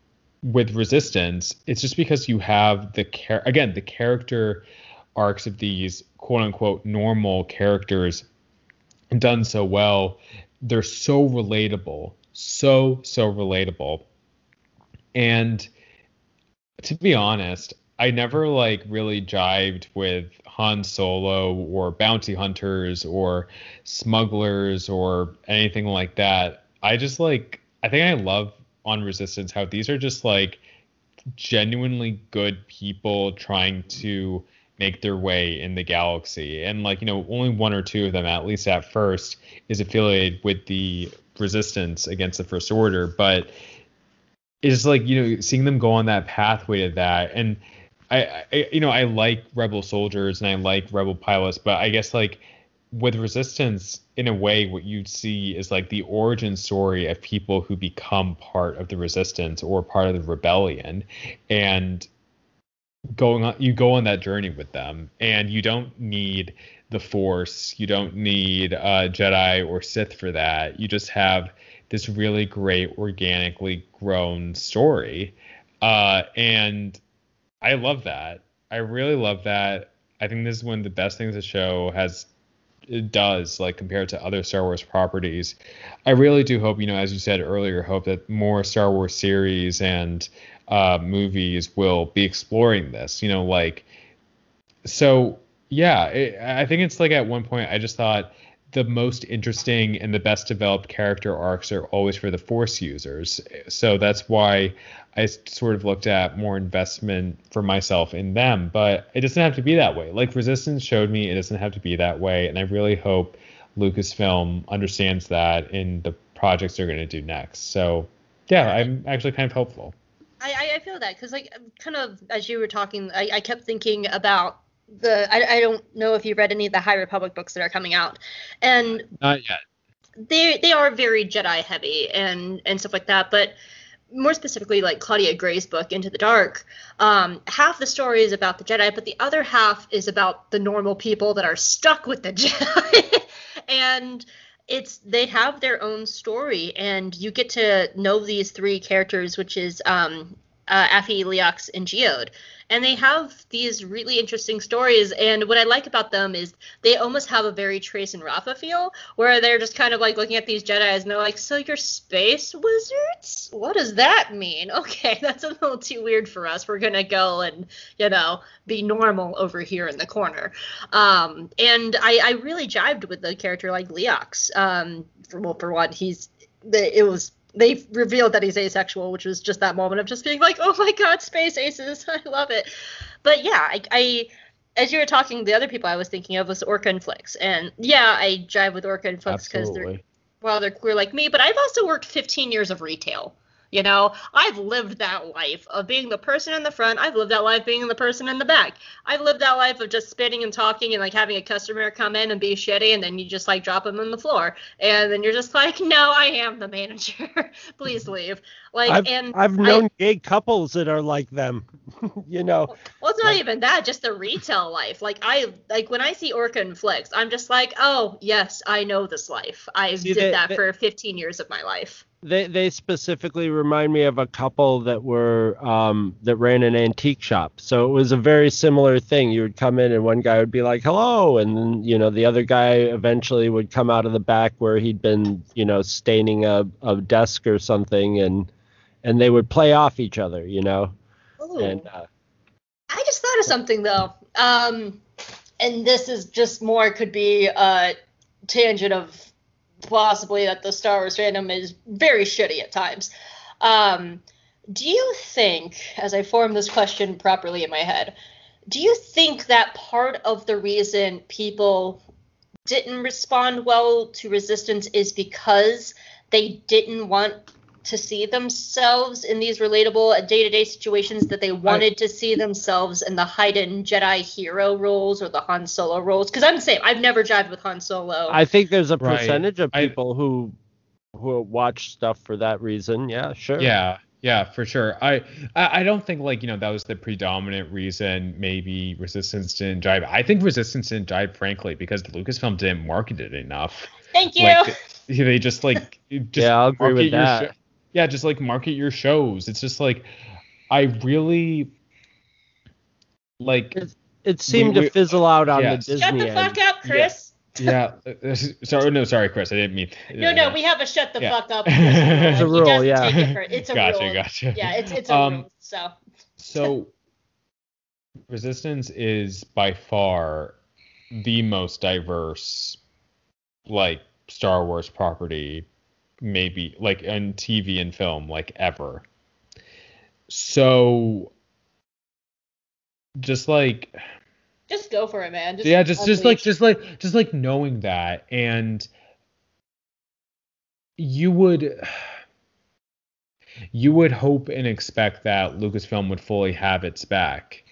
with resistance it's just because you have the char- again the character arcs of these quote unquote normal characters done so well. They're so relatable, so, so relatable. And to be honest, I never like really jived with Han Solo or bounty hunters or smugglers or anything like that. I just like, I think I love on Resistance how these are just like genuinely good people trying to make their way in the galaxy and like you know only one or two of them at least at first is affiliated with the resistance against the first order but it's like you know seeing them go on that pathway to that. And I, I you know i like rebel soldiers and i like rebel pilots but i guess like with resistance in a way what you see is like the origin story of people who become part of the resistance or part of the rebellion. And going on you go on that journey with them and you don't need the force you don't need uh, jedi or sith for that. You just have this really great organically grown story uh, and i love that i really love that i think this is one of the best things the show has it does like compared to other Star Wars properties. I really do hope, you know, as you said earlier, hope that more Star Wars series and uh, movies will be exploring this. You know, like so. Yeah, it, I think it's like at one point I just thought the most interesting and the best developed character arcs are always for the Force users. So that's why I sort of looked at more investment for myself in them. But it doesn't have to be that way. Like Resistance showed me, it doesn't have to be that way. And I really hope Lucasfilm understands that in the projects they're going to do next. So yeah, I'm actually kind of hopeful. I, I feel that because like kind of as you were talking, I, I kept thinking about the I, I don't know if you read any of the High Republic books that are coming out, and not yet. They they are very Jedi heavy and and stuff like that, but more specifically like Claudia Gray's book Into the Dark, um, half the story is about the Jedi, but the other half is about the normal people that are stuck with the [LAUGHS] Jedi, and it's they have their own story, and you get to know these three characters, which is um, uh, Leox, and Geode and they have these really interesting stories. And what I like about them is they almost have a very Trace and Rafa feel, where they're just kind of like looking at these Jedi's and they're like, "So you're space wizards? What does that mean? [LAUGHS] Okay, that's a little too weird for us. We're gonna go and you know be normal over here in the corner." Um, and I, I really jived with the character like Leox. Um, for well, for one, he's it was they revealed that he's asexual, which was just that moment of just being like, oh my god, space aces, [LAUGHS] I love it. But yeah, I, I as you were talking, the other people I was thinking of was Orka and Flix, and yeah, I drive with Orka and Flix because they're well, they're queer like me, but I've also worked 15 years of retail. You know, I've lived that life of being the person in the front. I've lived that life being the person in the back. I've lived that life of just spitting and talking and like having a customer come in and be shitty and then you just like drop them on the floor. And then you're just like, no, I am the manager. [LAUGHS] Please mm-hmm. leave. Like, I've, and I've known I, gay couples that are like them, [LAUGHS] you know. Well, it's not like, even that, just the retail life. Like, I, like when I see Orka and Flix, I'm just like, oh, yes, I know this life. I did they, that for 15 years of my life they they specifically remind me of a couple that were um, that ran an antique shop. So it was a very similar thing. You would come in and one guy would be like, "Hello," and then you know the other guy eventually would come out of the back where he'd been you know staining a, a desk or something, and and they would play off each other, you know. Ooh. And uh, I just thought of something though. Um, and this is just more could be a tangent of possibly that the Star Wars fandom is very shitty at times. Um, do you think, as I form this question properly in my head, do you think that part of the reason people didn't respond well to resistance is because they didn't want to see themselves in these relatable uh, day-to-day situations that they wanted I, to see themselves in the Hayden Jedi hero roles or the Han Solo roles. Because I'm the same. I've never jived with Han Solo. I think there's a percentage right. of people I, who who watch stuff for that reason. Yeah, sure. Yeah. Yeah, for sure. I I don't think like you know that was the predominant reason. Maybe Resistance didn't jive. I think Resistance didn't jive, frankly, because Lucasfilm didn't market it enough. Thank you. Like, [LAUGHS] they just like just yeah, I'll agree with that yeah, just like market your shows. It's just like I really like. It, it seemed we, we, to fizzle out on the Disney. Shut the fuck up, Chris. Yeah. yeah. sorry, no, sorry, Chris. I didn't mean. [LAUGHS] No, no, we have a shut the yeah. fuck up. [LAUGHS] it's a rule, yeah. It for, it's a gotcha, rule. Gotcha, Yeah, it's it's a um, rule. So. So, Resistance is by far the most diverse, like Star Wars property maybe like on TV and film like ever. So just like just go for it, man. Just yeah, just unleash. just like just like just like knowing that and you would you would hope and expect that Lucasfilm would fully have its back.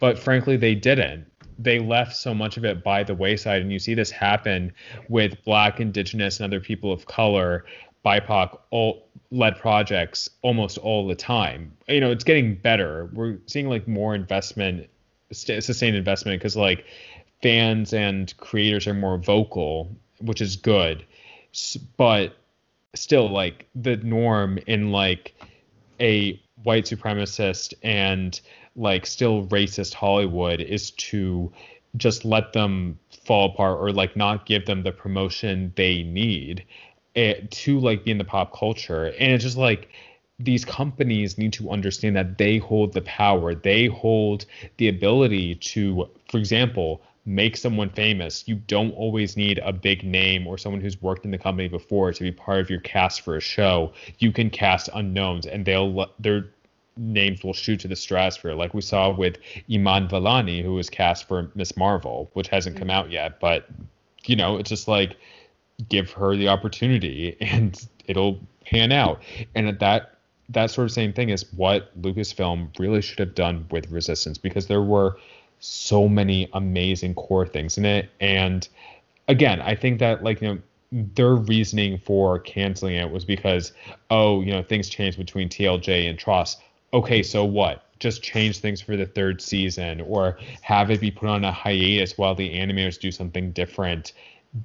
But frankly they didn't they left so much of it by the wayside. And you see this happen with black indigenous and other people of color bipoc all led projects almost all the time. You know it's getting better. We're seeing like more investment sustained investment because like fans and creators are more vocal which is good. But still like the norm in like a white supremacist and like still racist Hollywood is to just let them fall apart or like not give them the promotion they need eh, to like be in the pop culture and it's just like these companies need to understand that they hold the power they hold the ability to for example make someone famous. You don't always need a big name or someone who's worked in the company before to be part of your cast for a show. You can cast unknowns, and they'll their names will shoot to the stratosphere, like we saw with Iman Vellani, who was cast for Miss Marvel, which hasn't come out yet. But you know, it's just like give her the opportunity, [LAUGHS] and it'll pan out. And at that that sort of same thing is what Lucasfilm really should have done with Resistance because there were so many amazing core things in it. And again, I think that like you know their reasoning for canceling it was because oh you know things changed between TLJ and TROS. Okay, so what? Just change things for the third season or have it be put on a hiatus while the animators do something different.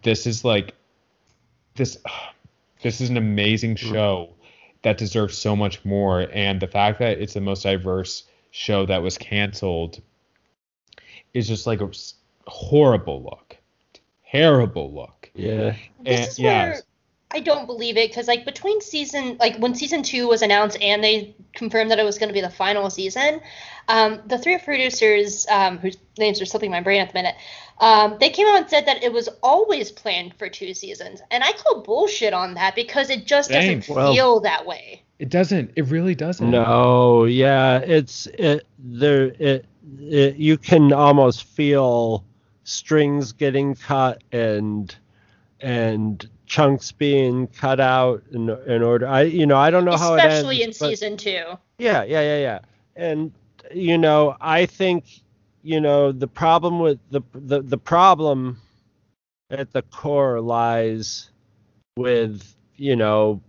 This is like this [SIGHS] this is an amazing mm. show that deserves so much more and the fact that it's the most diverse show that was canceled is just like a horrible look, terrible look. Yeah. This and, is yeah. where I don't believe it because like between season like when season two was announced and they confirmed that it was going to be the final season, um, the three producers um, whose names are slipping my brain at the minute, um, they came out and said that it was always planned for two seasons, and I call bullshit on that because it just Dang. doesn't well, feel that way. It doesn't. It really doesn't. No. Yeah. It's it. There. It it, you can almost feel strings getting cut and and chunks being cut out in, in order. I you know I don't know Especially how. Especially in season two. Yeah, yeah, yeah, yeah. And you know I think you know the problem with the the the problem at the core lies with you know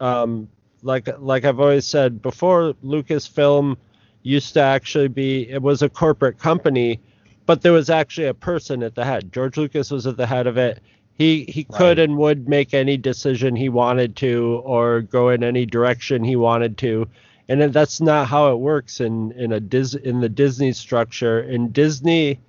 um like like I've always said before Lucasfilm used to actually be it was a corporate company, but there was actually a person at the head. George Lucas was at the head of it. He he could right. and would make any decision he wanted to or go in any direction he wanted to. And that's not how it works in in a Dis, in the Disney structure. In Disney,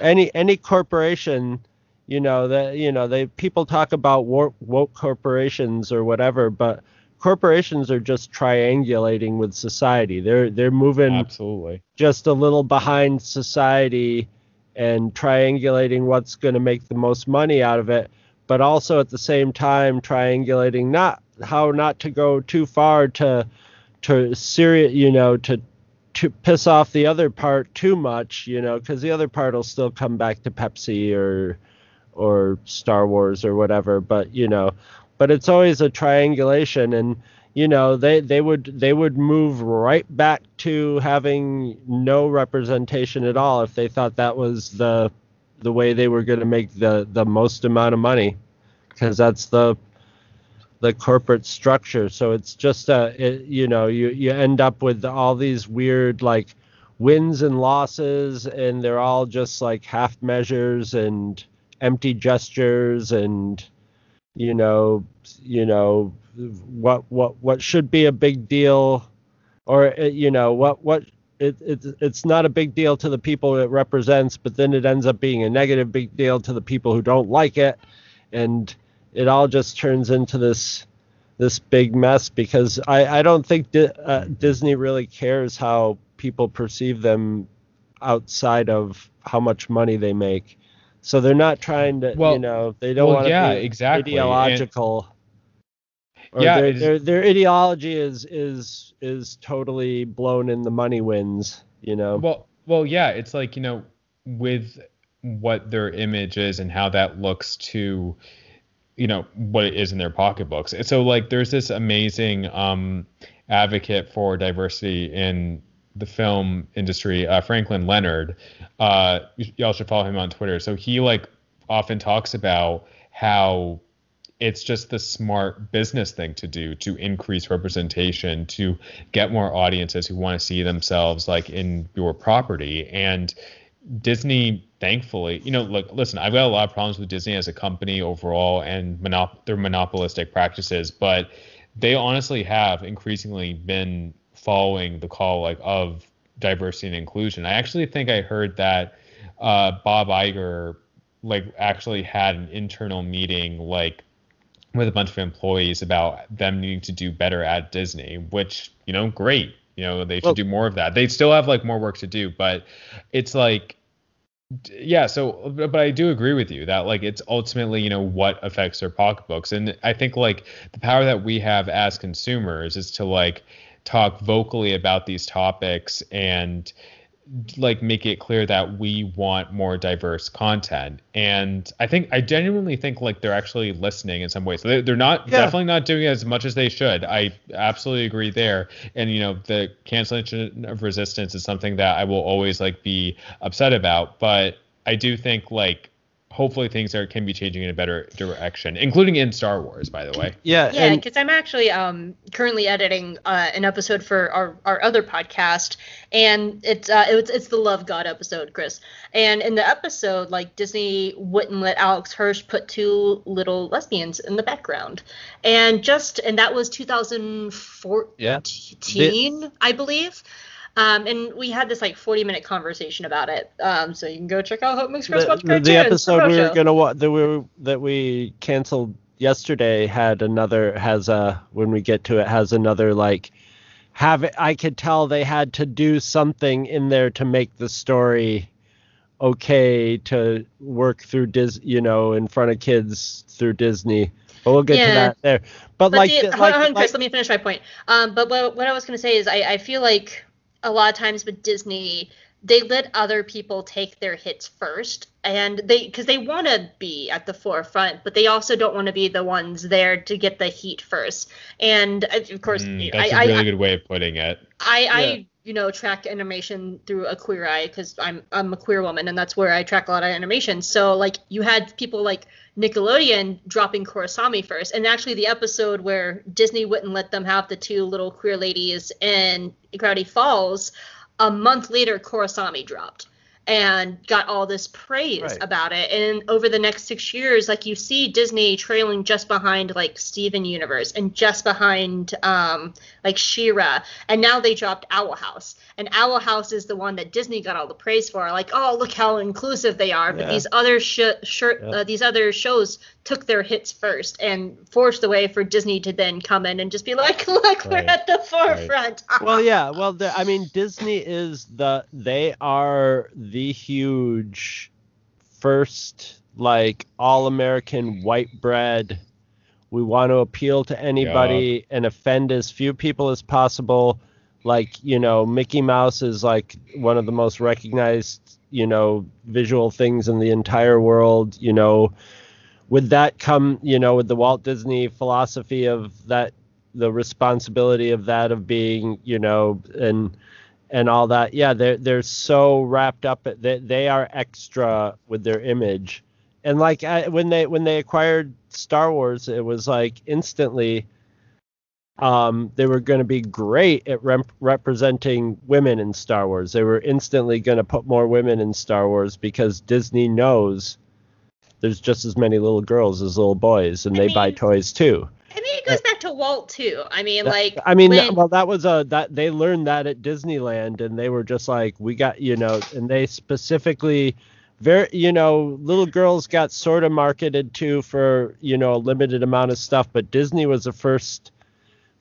any any corporation, you know that you know they people talk about woke, woke corporations or whatever, but corporations are just triangulating with society. They're they're moving absolutely just a little behind society and triangulating what's going to make the most money out of it, but also at the same time triangulating not how not to go too far to to serious, you know, to to piss off the other part too much, you know, because the other part will still come back to Pepsi or or Star Wars or whatever. But you know, but it's always a triangulation and you know they they would they would move right back to having no representation at all if they thought that was the the way they were going to make the the most amount of money because that's the the corporate structure. So it's just a it, you know you you end up with all these weird like wins and losses and they're all just like half measures and empty gestures and you know you know what what what should be a big deal or uh, you know what what it, it it's not a big deal to the people it represents but then it ends up being a negative big deal to the people who don't like it and it all just turns into this this big mess because I, I don't think Di- uh, Disney really cares how people perceive them outside of how much money they make. So they're not trying to, well, you know, they don't well, want to yeah, be exactly. ideological. And, yeah, their, their, their ideology is is is totally blown in the money wins. You know. Well, well, yeah, it's like you know, with what their image is and how that looks to, you know, what it is in their pocketbooks. So like, there's this amazing um, advocate for diversity in the film industry, uh, Franklin Leonard. Uh, y'all should follow him on Twitter. So he like often talks about how it's just the smart business thing to do to increase representation, to get more audiences who want to see themselves like in your property. And Disney, thankfully, you know, look, listen, I've got a lot of problems with Disney as a company overall and monop- their monopolistic practices, but they honestly have increasingly been following the call like of diversity and inclusion. I actually think I heard that uh, Bob Iger like actually had an internal meeting like with a bunch of employees about them needing to do better at Disney, which you know, great. You know, they should well, do more of that. They still have like more work to do, but it's like yeah so but i do agree with you that like it's ultimately you know what affects their pocketbooks and i think like the power that we have as consumers is to like talk vocally about these topics and like make it clear that we want more diverse content. And i think i genuinely think like they're actually listening in some ways. They're, they're not Yeah. definitely not doing as much as they should. I absolutely agree there. And you know the cancellation of resistance is something that i will always like be upset about. But i do think like hopefully things are can be changing in a better direction including in star wars by the way Yeah, Yeah, and because I'm actually um, currently editing uh, an episode for our, our other podcast, and it's uh, it's it's the Love God episode, Chris. And in the episode, like Disney wouldn't let Alex Hirsch put two little lesbians in the background, and just and that was 2014, Yeah. I believe. Um, and we had this like 40 minute conversation about it. Um, so you can go check out Hope Chris the, Watch the- the episode we were show. gonna watch that we were, that we canceled yesterday had another has a when we get to it has another like have it, I could tell they had to do something in there to make the story okay to work through Dis you know in front of kids through Disney. But we'll get to that there. But, But like, the, the- hold like, on, like- Chris. Let me finish my point. Um, but what, what I was going to say is, I, I feel like a lot of times with Disney, they let other people take their hits first, and they because they want to be at the forefront, but they also don't want to be the ones there to get the heat first. And uh, of course, Mm, I, that's a I, really good way of putting it I, Yeah. I you know track animation through a queer eye because I'm I'm a queer woman and that's where I track a lot of animation. So like you had people like Nickelodeon dropping Korrasami first, and actually the episode where Disney wouldn't let them have the two little queer ladies in Gravity Falls, a month later Korrasami dropped and got all this praise Right. about it. And over the next six years, like you see Disney trailing just behind like Steven Universe and just behind um like She-Ra, and now they dropped Owl House, and Owl House is the one that Disney got all the praise for. Like, oh, look how inclusive they are. But Yeah. these other sh- sh- Yeah. uh, these other shows took their hits first and forced the way for Disney to then come in and just be like, [LAUGHS] look, we're Right. at the forefront. [LAUGHS] well yeah well the, i mean disney is the they are the huge first like all american white bread. We want to appeal to anybody and offend as few people as possible. Like you know mickey mouse is like one of the most recognized you know visual things in the entire world you know. Would that come you know with the walt disney philosophy of that the responsibility of that of being you know and and all that. Yeah they're they're so wrapped up they, they are extra with their image. And like I, when they when they acquired star wars it was like instantly um they were going to be great at rep- representing women in star wars. They were instantly going to put more women in star wars because disney knows there's just as many little girls as little boys and I they buy toys too I mean, it goes back to Walt too. I mean, like, I mean, when- well, that was a that they learned that at Disneyland, and they were just like, we got, you know, and they specifically, very, you know, little girls got sort of marketed to for, you know, a limited amount of stuff, but Disney was the first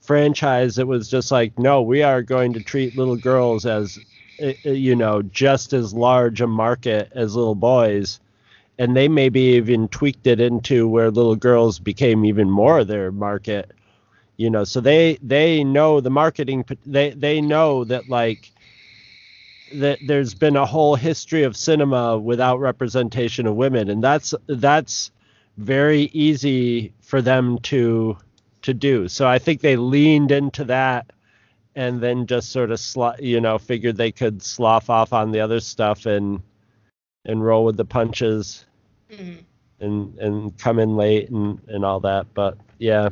franchise that was just like, no, we are going to treat little girls as, eh, eh, you know, just as large a market as little boys. And they maybe even tweaked it into where little girls became even more their market you know? So they they know the marketing they they know that like that there's been a whole history of cinema without representation of women. And that's that's very easy for them to to do. So i think they leaned into that and then just sort of sl- you know figured they could slough off on the other stuff and and roll with the punches Mhm. and and come in late and and all that but yeah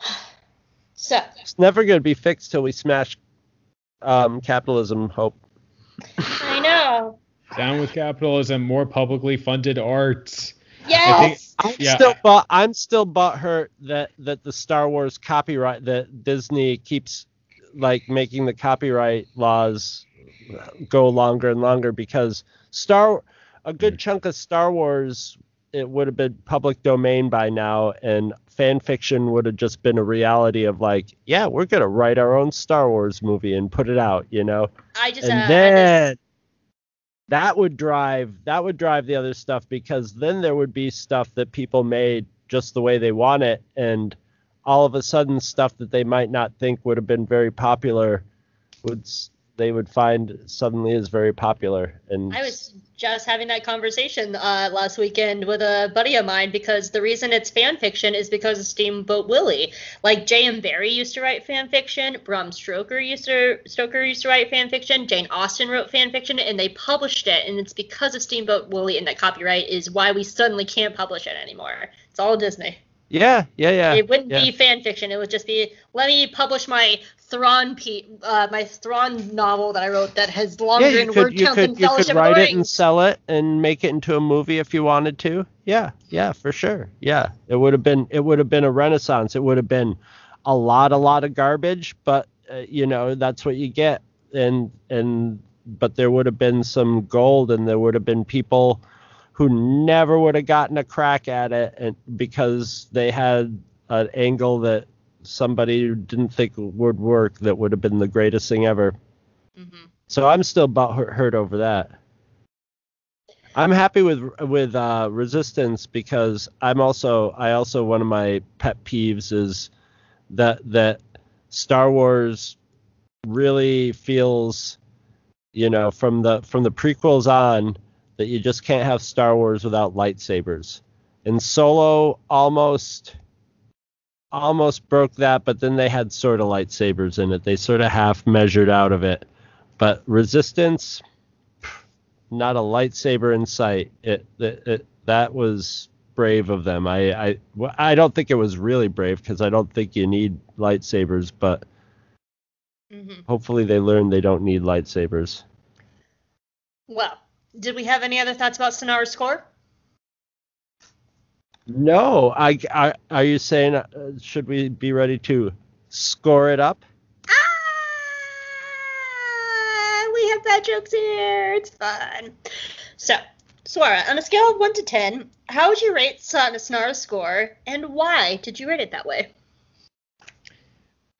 [SIGHS] so It's never going to be fixed till we smash um, capitalism. Hope. I know. [LAUGHS] down with capitalism more publicly funded art Yes. I'm Yeah, still, I- but I'm still butthurt that that the Star Wars copyright that Disney keeps like making the copyright laws go longer and longer because Star a good chunk of Star Wars it would have been public domain by now, and fan fiction would have just been a reality of like, yeah, we're gonna write our own Star Wars movie and put it out, you know. I just and uh, then that would drive that would drive the other stuff because then there would be stuff that people made just the way they want it and all of a sudden stuff that they might not think would have been very popular would s- they would find suddenly is very popular and I was just having that conversation uh, last weekend with a buddy of mine because the reason it's fan fiction is because of Steamboat Willie. Like J.M. Barrie used to write fan fiction, Bram Stoker used to Stoker used to write fan fiction, Jane Austen wrote fan fiction, and they published it. And it's because of Steamboat Willie and that copyright is why we suddenly can't publish it anymore. It's all Disney. yeah yeah yeah it wouldn't yeah. be fan fiction. It would just be let me publish my Thrawn pe- uh, my Thrawn novel that I wrote that has longer yeah, in you word could you than could you could write it and sell it and make it into a movie if you wanted to. Yeah, yeah, for sure. Yeah, it would have been it would have been a renaissance. It would have been a lot a lot of garbage, but uh, you know that's what you get. And and but there would have been some gold, and there would have been people who never would have gotten a crack at it, and because they had an angle that somebody who didn't think would work that would have been the greatest thing ever. Mhm. So I'm still hurt over that. I'm happy with with uh, Resistance because I'm also I also one of my pet peeves is that that Star Wars really feels you know from the from the prequels on that you just can't have Star Wars without lightsabers. And Solo almost almost broke that, but then they had sort of lightsabers in it. They sort of half measured out of it. But Resistance, not a lightsaber in sight. It, it, it that was brave of them. I I I don't think it was really brave because I don't think you need lightsabers, but Mhm. hopefully they learn they don't need lightsabers. Well, did we have any other thoughts about Synara's score? No, I, I are you saying uh, should we be ready to score it up? Ah, we have bad jokes here. It's fun. So, Swara, on a scale of 1 to 10, how would you rate Son- Synara's score, and why did you rate it that way?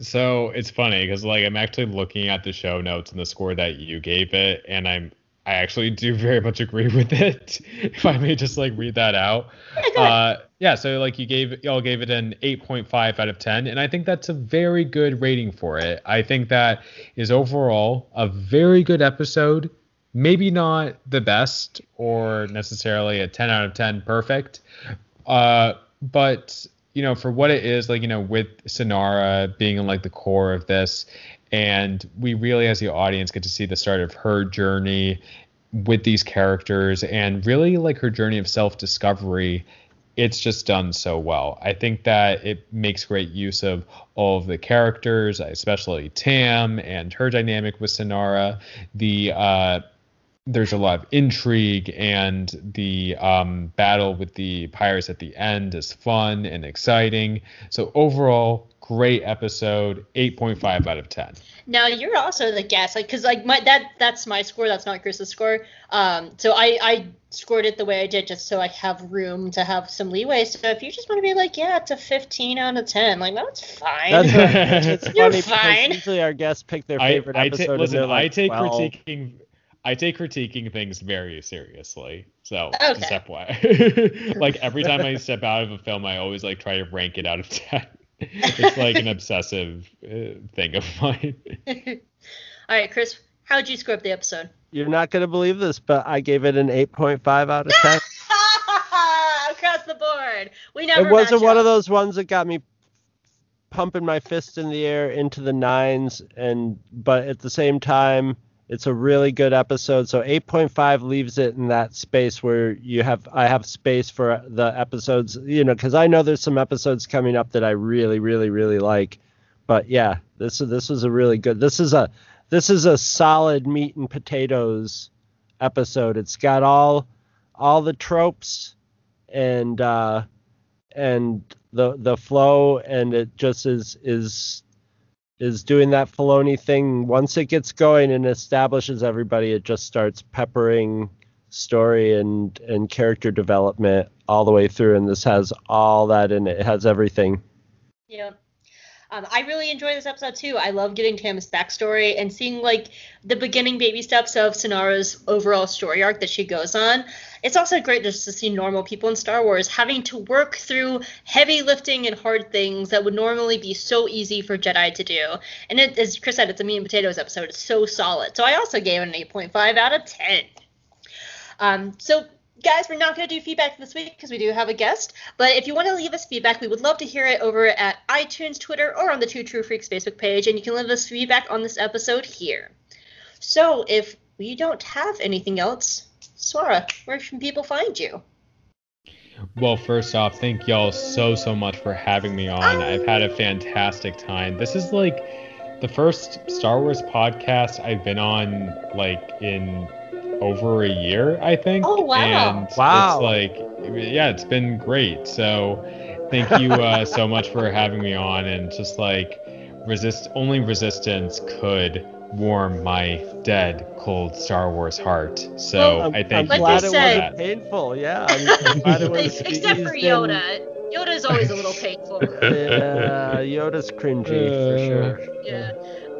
So it's funny because like I'm actually looking at the show notes and the score that you gave it, and I'm I actually do very much agree with it. [LAUGHS] if I may just like read that out. Yeah. Uh, yeah, so like you gave y'all gave it an 8.5 out of 10, and I think that's a very good rating for it. I think that is overall a very good episode. Maybe not the best or necessarily a 10 out of 10 perfect, uh, but you know for what it is, like you know with Synara being in like the core of this, and we really as the audience get to see the start of her journey with these characters and really like her journey of self-discovery. It's just done so well. I think that it makes great use of all of the characters especially tam and her dynamic with synara. The uh there's a lot of intrigue and the um, battle with the pirates at the end is fun and exciting. So overall great episode 8.5 out of 10 Now you're also the guest, like, cause like my that that's my score. That's not Chris's score. Um, so I I scored it the way I did just so I have room to have some leeway. So if you just want to be like, yeah, it's a 15 out of 10, like that's fine. That's [LAUGHS] right. It's You're funny fine. because usually our guests pick their favorite I episode ta- and listen, they're like I take 12. critiquing I take critiquing things very seriously. So Okay. just FYI. [LAUGHS] like every time I step out of a film, I always like try to rank it out of [LAUGHS] ten. It's like an obsessive uh, thing of [LAUGHS] mine. [LAUGHS] All right, Chris, how would you score up the episode? You're not going to believe this, but I gave it an 8.5 out of [LAUGHS] 10. Across the board, we never. it wasn't one up. of those ones that got me pumping my fist in the air into the nines and but at the same time it's a really good episode. So 8.5 leaves it in that space where you have i have space for the episodes you know because i know there's some episodes coming up that i really really really like. But yeah this is this was a really good this is a this is a solid meat and potatoes episode. It's got all all the tropes and uh and the the flow and it just is is is doing that Filoni thing. Once it gets going and establishes everybody, it just starts peppering story and and character development all the way through, and this has all that in it. It has everything. Yeah. Um, I really enjoy this episode too. I love getting Tam's backstory and seeing like the beginning baby steps of Synara's overall story arc that she goes on. It's also great just to see normal people in Star Wars having to work through heavy lifting and hard things that would normally be so easy for Jedi to do. And it, as Chris said, it's a meat and potatoes episode. It's so solid. So I also gave it an 8.5 out of 10. Um, so guys, we're not going to do feedback this week because we do have a guest. But if you want to leave us feedback, we would love to hear it over at iTunes, Twitter, or on the Two True Freaks Facebook page. And you can leave us feedback on this episode here. So if we don't have anything else, Swara, where can people find you? Well, first off, thank y'all so, so much for having me on. I've had a fantastic time. This is like the first Star Wars podcast I've been on, like, in over a year, I think. Oh, wow. And Wow. it's like, yeah, it's been great. So thank you uh, [LAUGHS] so much for having me on. And just like, resist only resistance could warm my dead, cold Star Wars heart. So Well, I'm, I I'm Like you glad they it said- wasn't painful. Yeah, I'm, I'm glad it [LAUGHS] was Except for eased in. Yoda. Yoda's always a little painful. [LAUGHS] Yeah, Yoda's cringy for Uh, sure. Yeah.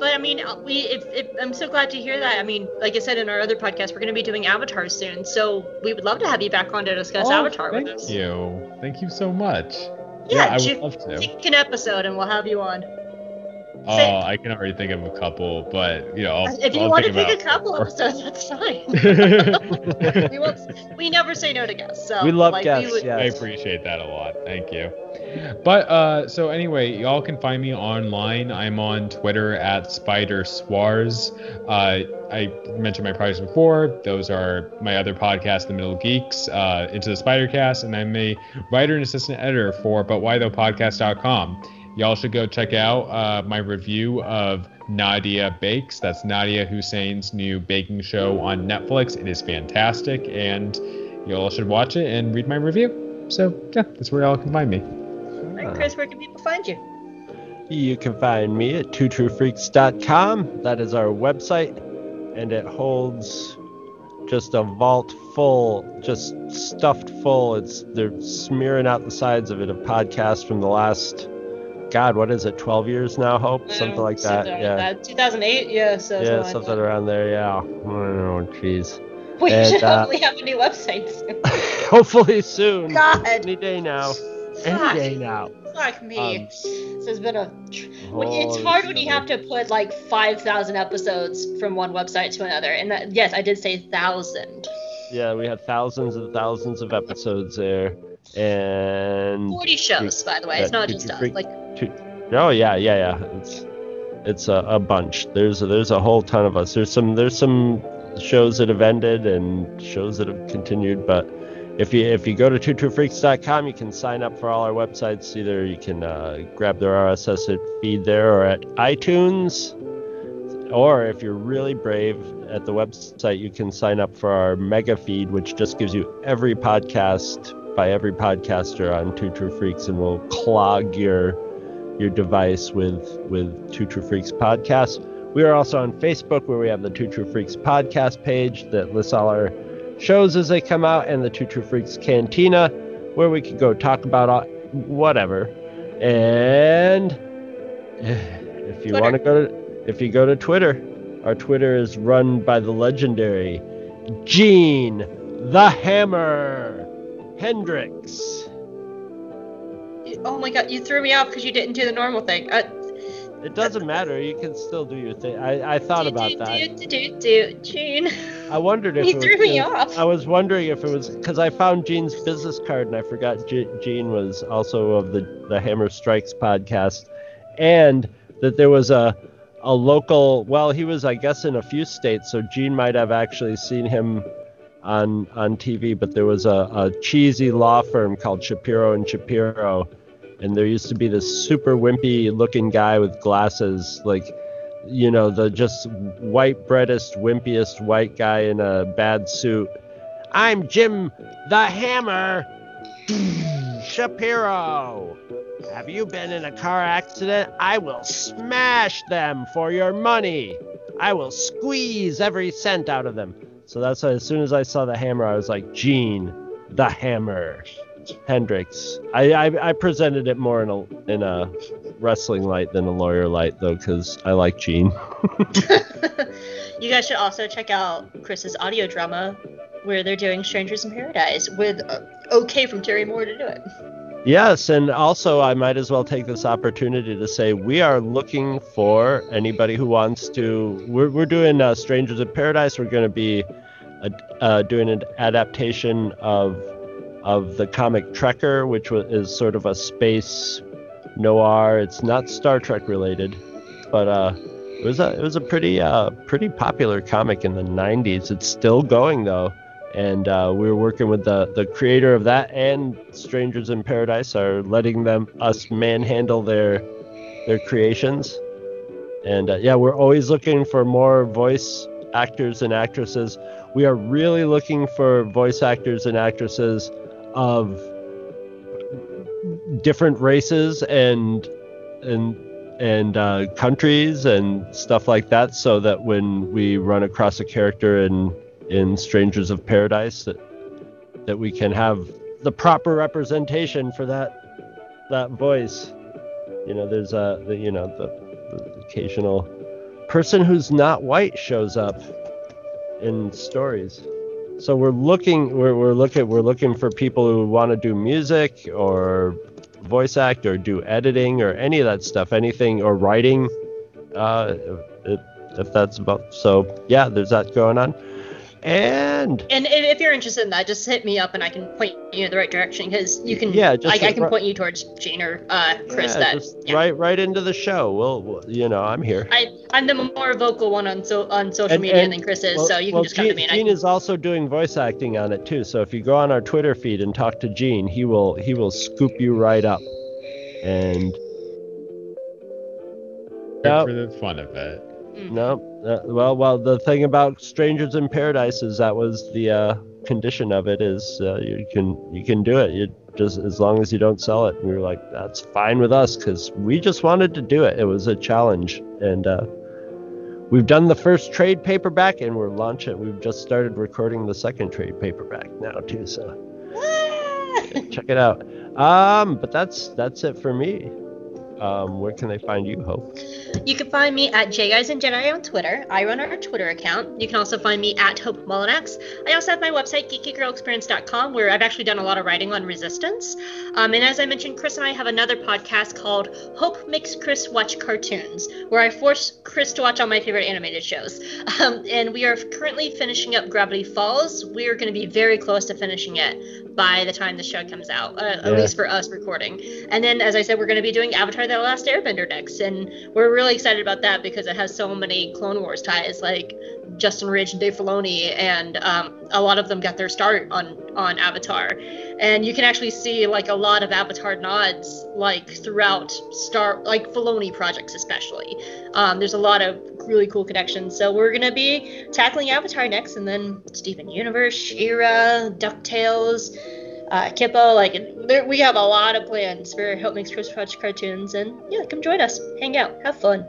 But I mean, we if, if I'm so glad to hear that. I mean, like I said in our other podcast, we're going to be doing Avatar soon, so we would love to have you back on to discuss Oh, Avatar with us. Thank you. Thank you so much. Yeah, I ju- would love to. Pick an episode and we'll have you on. Oh, Say- I can already think of a couple, but you know, I'll, if you I'll want to think pick a about couple more. episodes, that's fine. [LAUGHS] [LAUGHS] We won't. We never say no to guests. So We love like, guests, We would, yeah. appreciate that a lot. Thank you. But uh, so anyway, y'all can find me online. I'm on Twitter at Spider Swars. Uh, I mentioned my projects before. Those are my other podcast, The Middle Geeks, uh, Into the Spider Cast, and I'm a writer and assistant editor for ButWhyThough.podcast.com. Y'all should go check out uh, my review of Nadiya Bakes. That's Nadiya Hussain's new baking show on Netflix. It is fantastic, and y'all should watch it and read my review. So yeah, that's where y'all can find me. All right, Chris, where can people find you? You can find me at twotruefreaks.com. That is our website, and it holds just a vault full, just stuffed full. It's they're smearing out the sides of it of podcasts from the last, God, what is it, 12 years now? Hope something like that. Something Yeah, like that. 2008. Yeah. So yeah, so something around there. Yeah. Oh, jeez. We and, should uh, hopefully have a new website soon. [LAUGHS] Hopefully soon. God. Any day now. Any day now. Fuck me. Um, this has been a. When- it's holy hard when you have to put like 5,000 episodes from one website to another. And that, yes, I did say thousand. Yeah, we had thousands and thousands of episodes there, and 40 shows, by the way. It's not just us. Like, two, oh yeah, yeah, yeah. It's it's a, a bunch. There's a, there's a whole ton of us. There's some there's some shows that have ended and shows that have continued, but if you if you go to twotruefreaks.com, you can sign up for all our websites. Either you can uh, grab their RSS feed there or at iTunes, or if you're really brave at the website, you can sign up for our mega feed, which just gives you every podcast by every podcaster on Two True Freaks, and will clog your your device with with Two True Freaks podcast. We are also on Facebook, where we have the Two True Freaks podcast page that lists all our shows as they come out, and the Two True Freaks Cantina, where we can go talk about all, whatever. And if you want to go to if you go to Twitter, our Twitter is run by the legendary Gene the Hammer Hendricks. oh my god, you threw me off because you didn't do the normal thing. Uh, It doesn't matter. You can still do your thing. I, I thought do, about do, that. Do, do, do, Gene. I wondered if [LAUGHS] He it was threw me off. I was wondering if it was because I found Gene's business card and I forgot Ge- Gene was also of the the Hammer Strikes podcast, and that there was a a local. Well, he was I guess in a few states, so Gene might have actually seen him on on TV. But there was a, a cheesy law firm called Shapiro and Shapiro, and there used to be this super wimpy looking guy with glasses, like you know, the just white breadest, wimpiest white guy in a bad suit. I'm Jim the Hammer Shapiro. Have you been in a car accident? I will smash them for your money. I will squeeze every cent out of them. So that's why as soon as I saw the hammer, I was like, Gene, the hammer. Hendrix. I, I I presented it more in a in a wrestling light than a lawyer light though, because I like Gene. [LAUGHS] you guys should also check out Chris's audio drama, where they're doing Strangers in Paradise with uh, OK from Terry Moore to do it. Yes, and also I might as well take this opportunity to say we are looking for anybody who wants to. We're, we're doing uh, Strangers in Paradise. We're going to be uh, doing an adaptation of of the comic Trekker, which was, is sort of a space noir. It's not Star Trek related, but uh, it was a it was a pretty uh, pretty popular comic in the 90s. It's still going though and uh, we are working with the the creator of that and Strangers in Paradise are letting them us manhandle their their creations. And uh, yeah, we're always looking for more voice actors and actresses. We are really looking for voice actors and actresses of different races and and and uh, countries and stuff like that, so that when we run across a character in in Strangers of Paradise that that we can have the proper representation for that that voice. You know, there's a the, you know the, the occasional person who's not white shows up in stories. So we're looking we're, we're looking we're looking for people who want to do music or voice act or do editing or any of that stuff, anything or writing. Uh, if, if that's about so yeah, there's that going on. And and if you're interested in that, just hit me up and I can point you in the right direction because you can. Yeah, just I, I can point you towards Gene or uh, Chris. Yeah, that just yeah. right right into the show. Well, well, you know, I'm here. I I'm the more vocal one on so on social and, media and, than Chris is, well, so you can well, just come Gene, to me. Gene can... is also doing voice acting on it too. So if you go on our Twitter feed and talk to Gene, he will he will scoop you right up. And for the fun of it. Mm-hmm. No. Uh, well, well, the thing about Strangers in Paradise is that was the uh, condition of it is uh, you can you can do it. You just as long as you don't sell it. And we were like, that's fine with us because we just wanted to do it. It was a challenge, and uh, we've done the first trade paperback, and we're launching. We've just started recording the second trade paperback now too. So check it out. Um, but that's that's it for me um, where can they find you, Hope? You can find me at JGuys and Jedi on Twitter. I run our Twitter account. You can also find me at Hope Mullinax. I also have my website, geekygirlexperience.com, where I've actually done a lot of writing on resistance. Um, and as I mentioned, Chris and I have another podcast called Hope Makes Chris Watch Cartoons, where I force Chris to watch all my favorite animated shows. [LAUGHS] Um, and we are currently finishing up Gravity Falls. We are going to be very close to finishing it by the time the show comes out, uh, yeah. at least for us recording. And then, as I said, we're going to be doing Avatar The Last Airbender next. And we're really excited about that because it has so many Clone Wars ties, like Justin Ridge and Dave Filoni, and um, a lot of them got their start on, on Avatar. And you can actually see like a lot of Avatar nods like throughout Star, like Filoni projects especially. Um, there's a lot of really cool connections. So we're gonna be tackling Avatar next, and then Steven Universe, She-Ra, Ducktales, uh, Kipo. Like there, we have a lot of plans for Hope Makes Chris Watch cartoons, and yeah, come join us, hang out, have fun.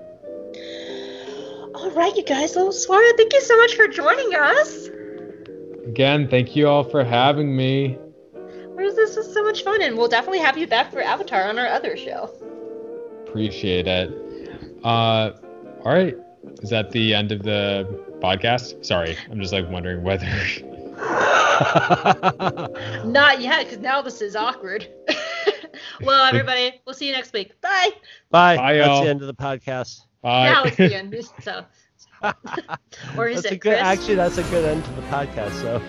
All right, you guys, little Swara, thank you so much for joining us. Again, thank you all for having me. This was so much fun, and we'll definitely have you back for Avatar on our other show. Appreciate it. Uh, all right. Is that the end of the podcast? Sorry, I'm just like wondering whether. [LAUGHS] Not yet, because now this is awkward. [LAUGHS] well, everybody, we'll see you next week. Bye. Bye. Bye That's y'all. the end of the podcast. Bye. Now it's the end. [LAUGHS] So. or is that's it good, Chris? Actually, that's a good end to the podcast. So.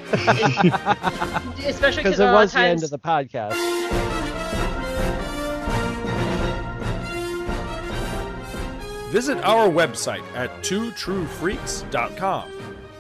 Especially because it was times... the end of the podcast. Visit our website at twotruefreaks.com.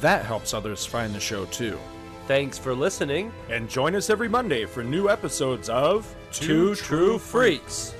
That helps others find the show too. Thanks for listening. And join us every Monday for new episodes of Two True Freaks.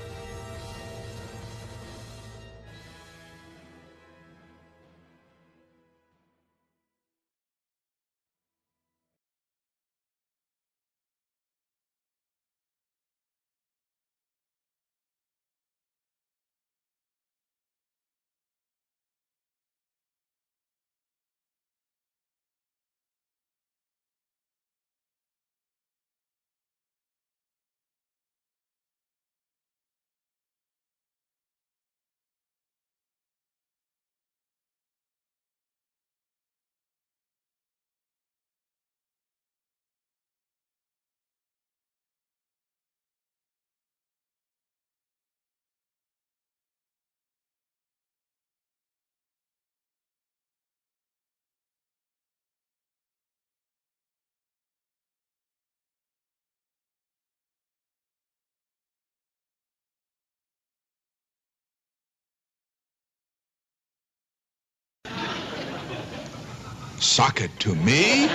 Sock it to me?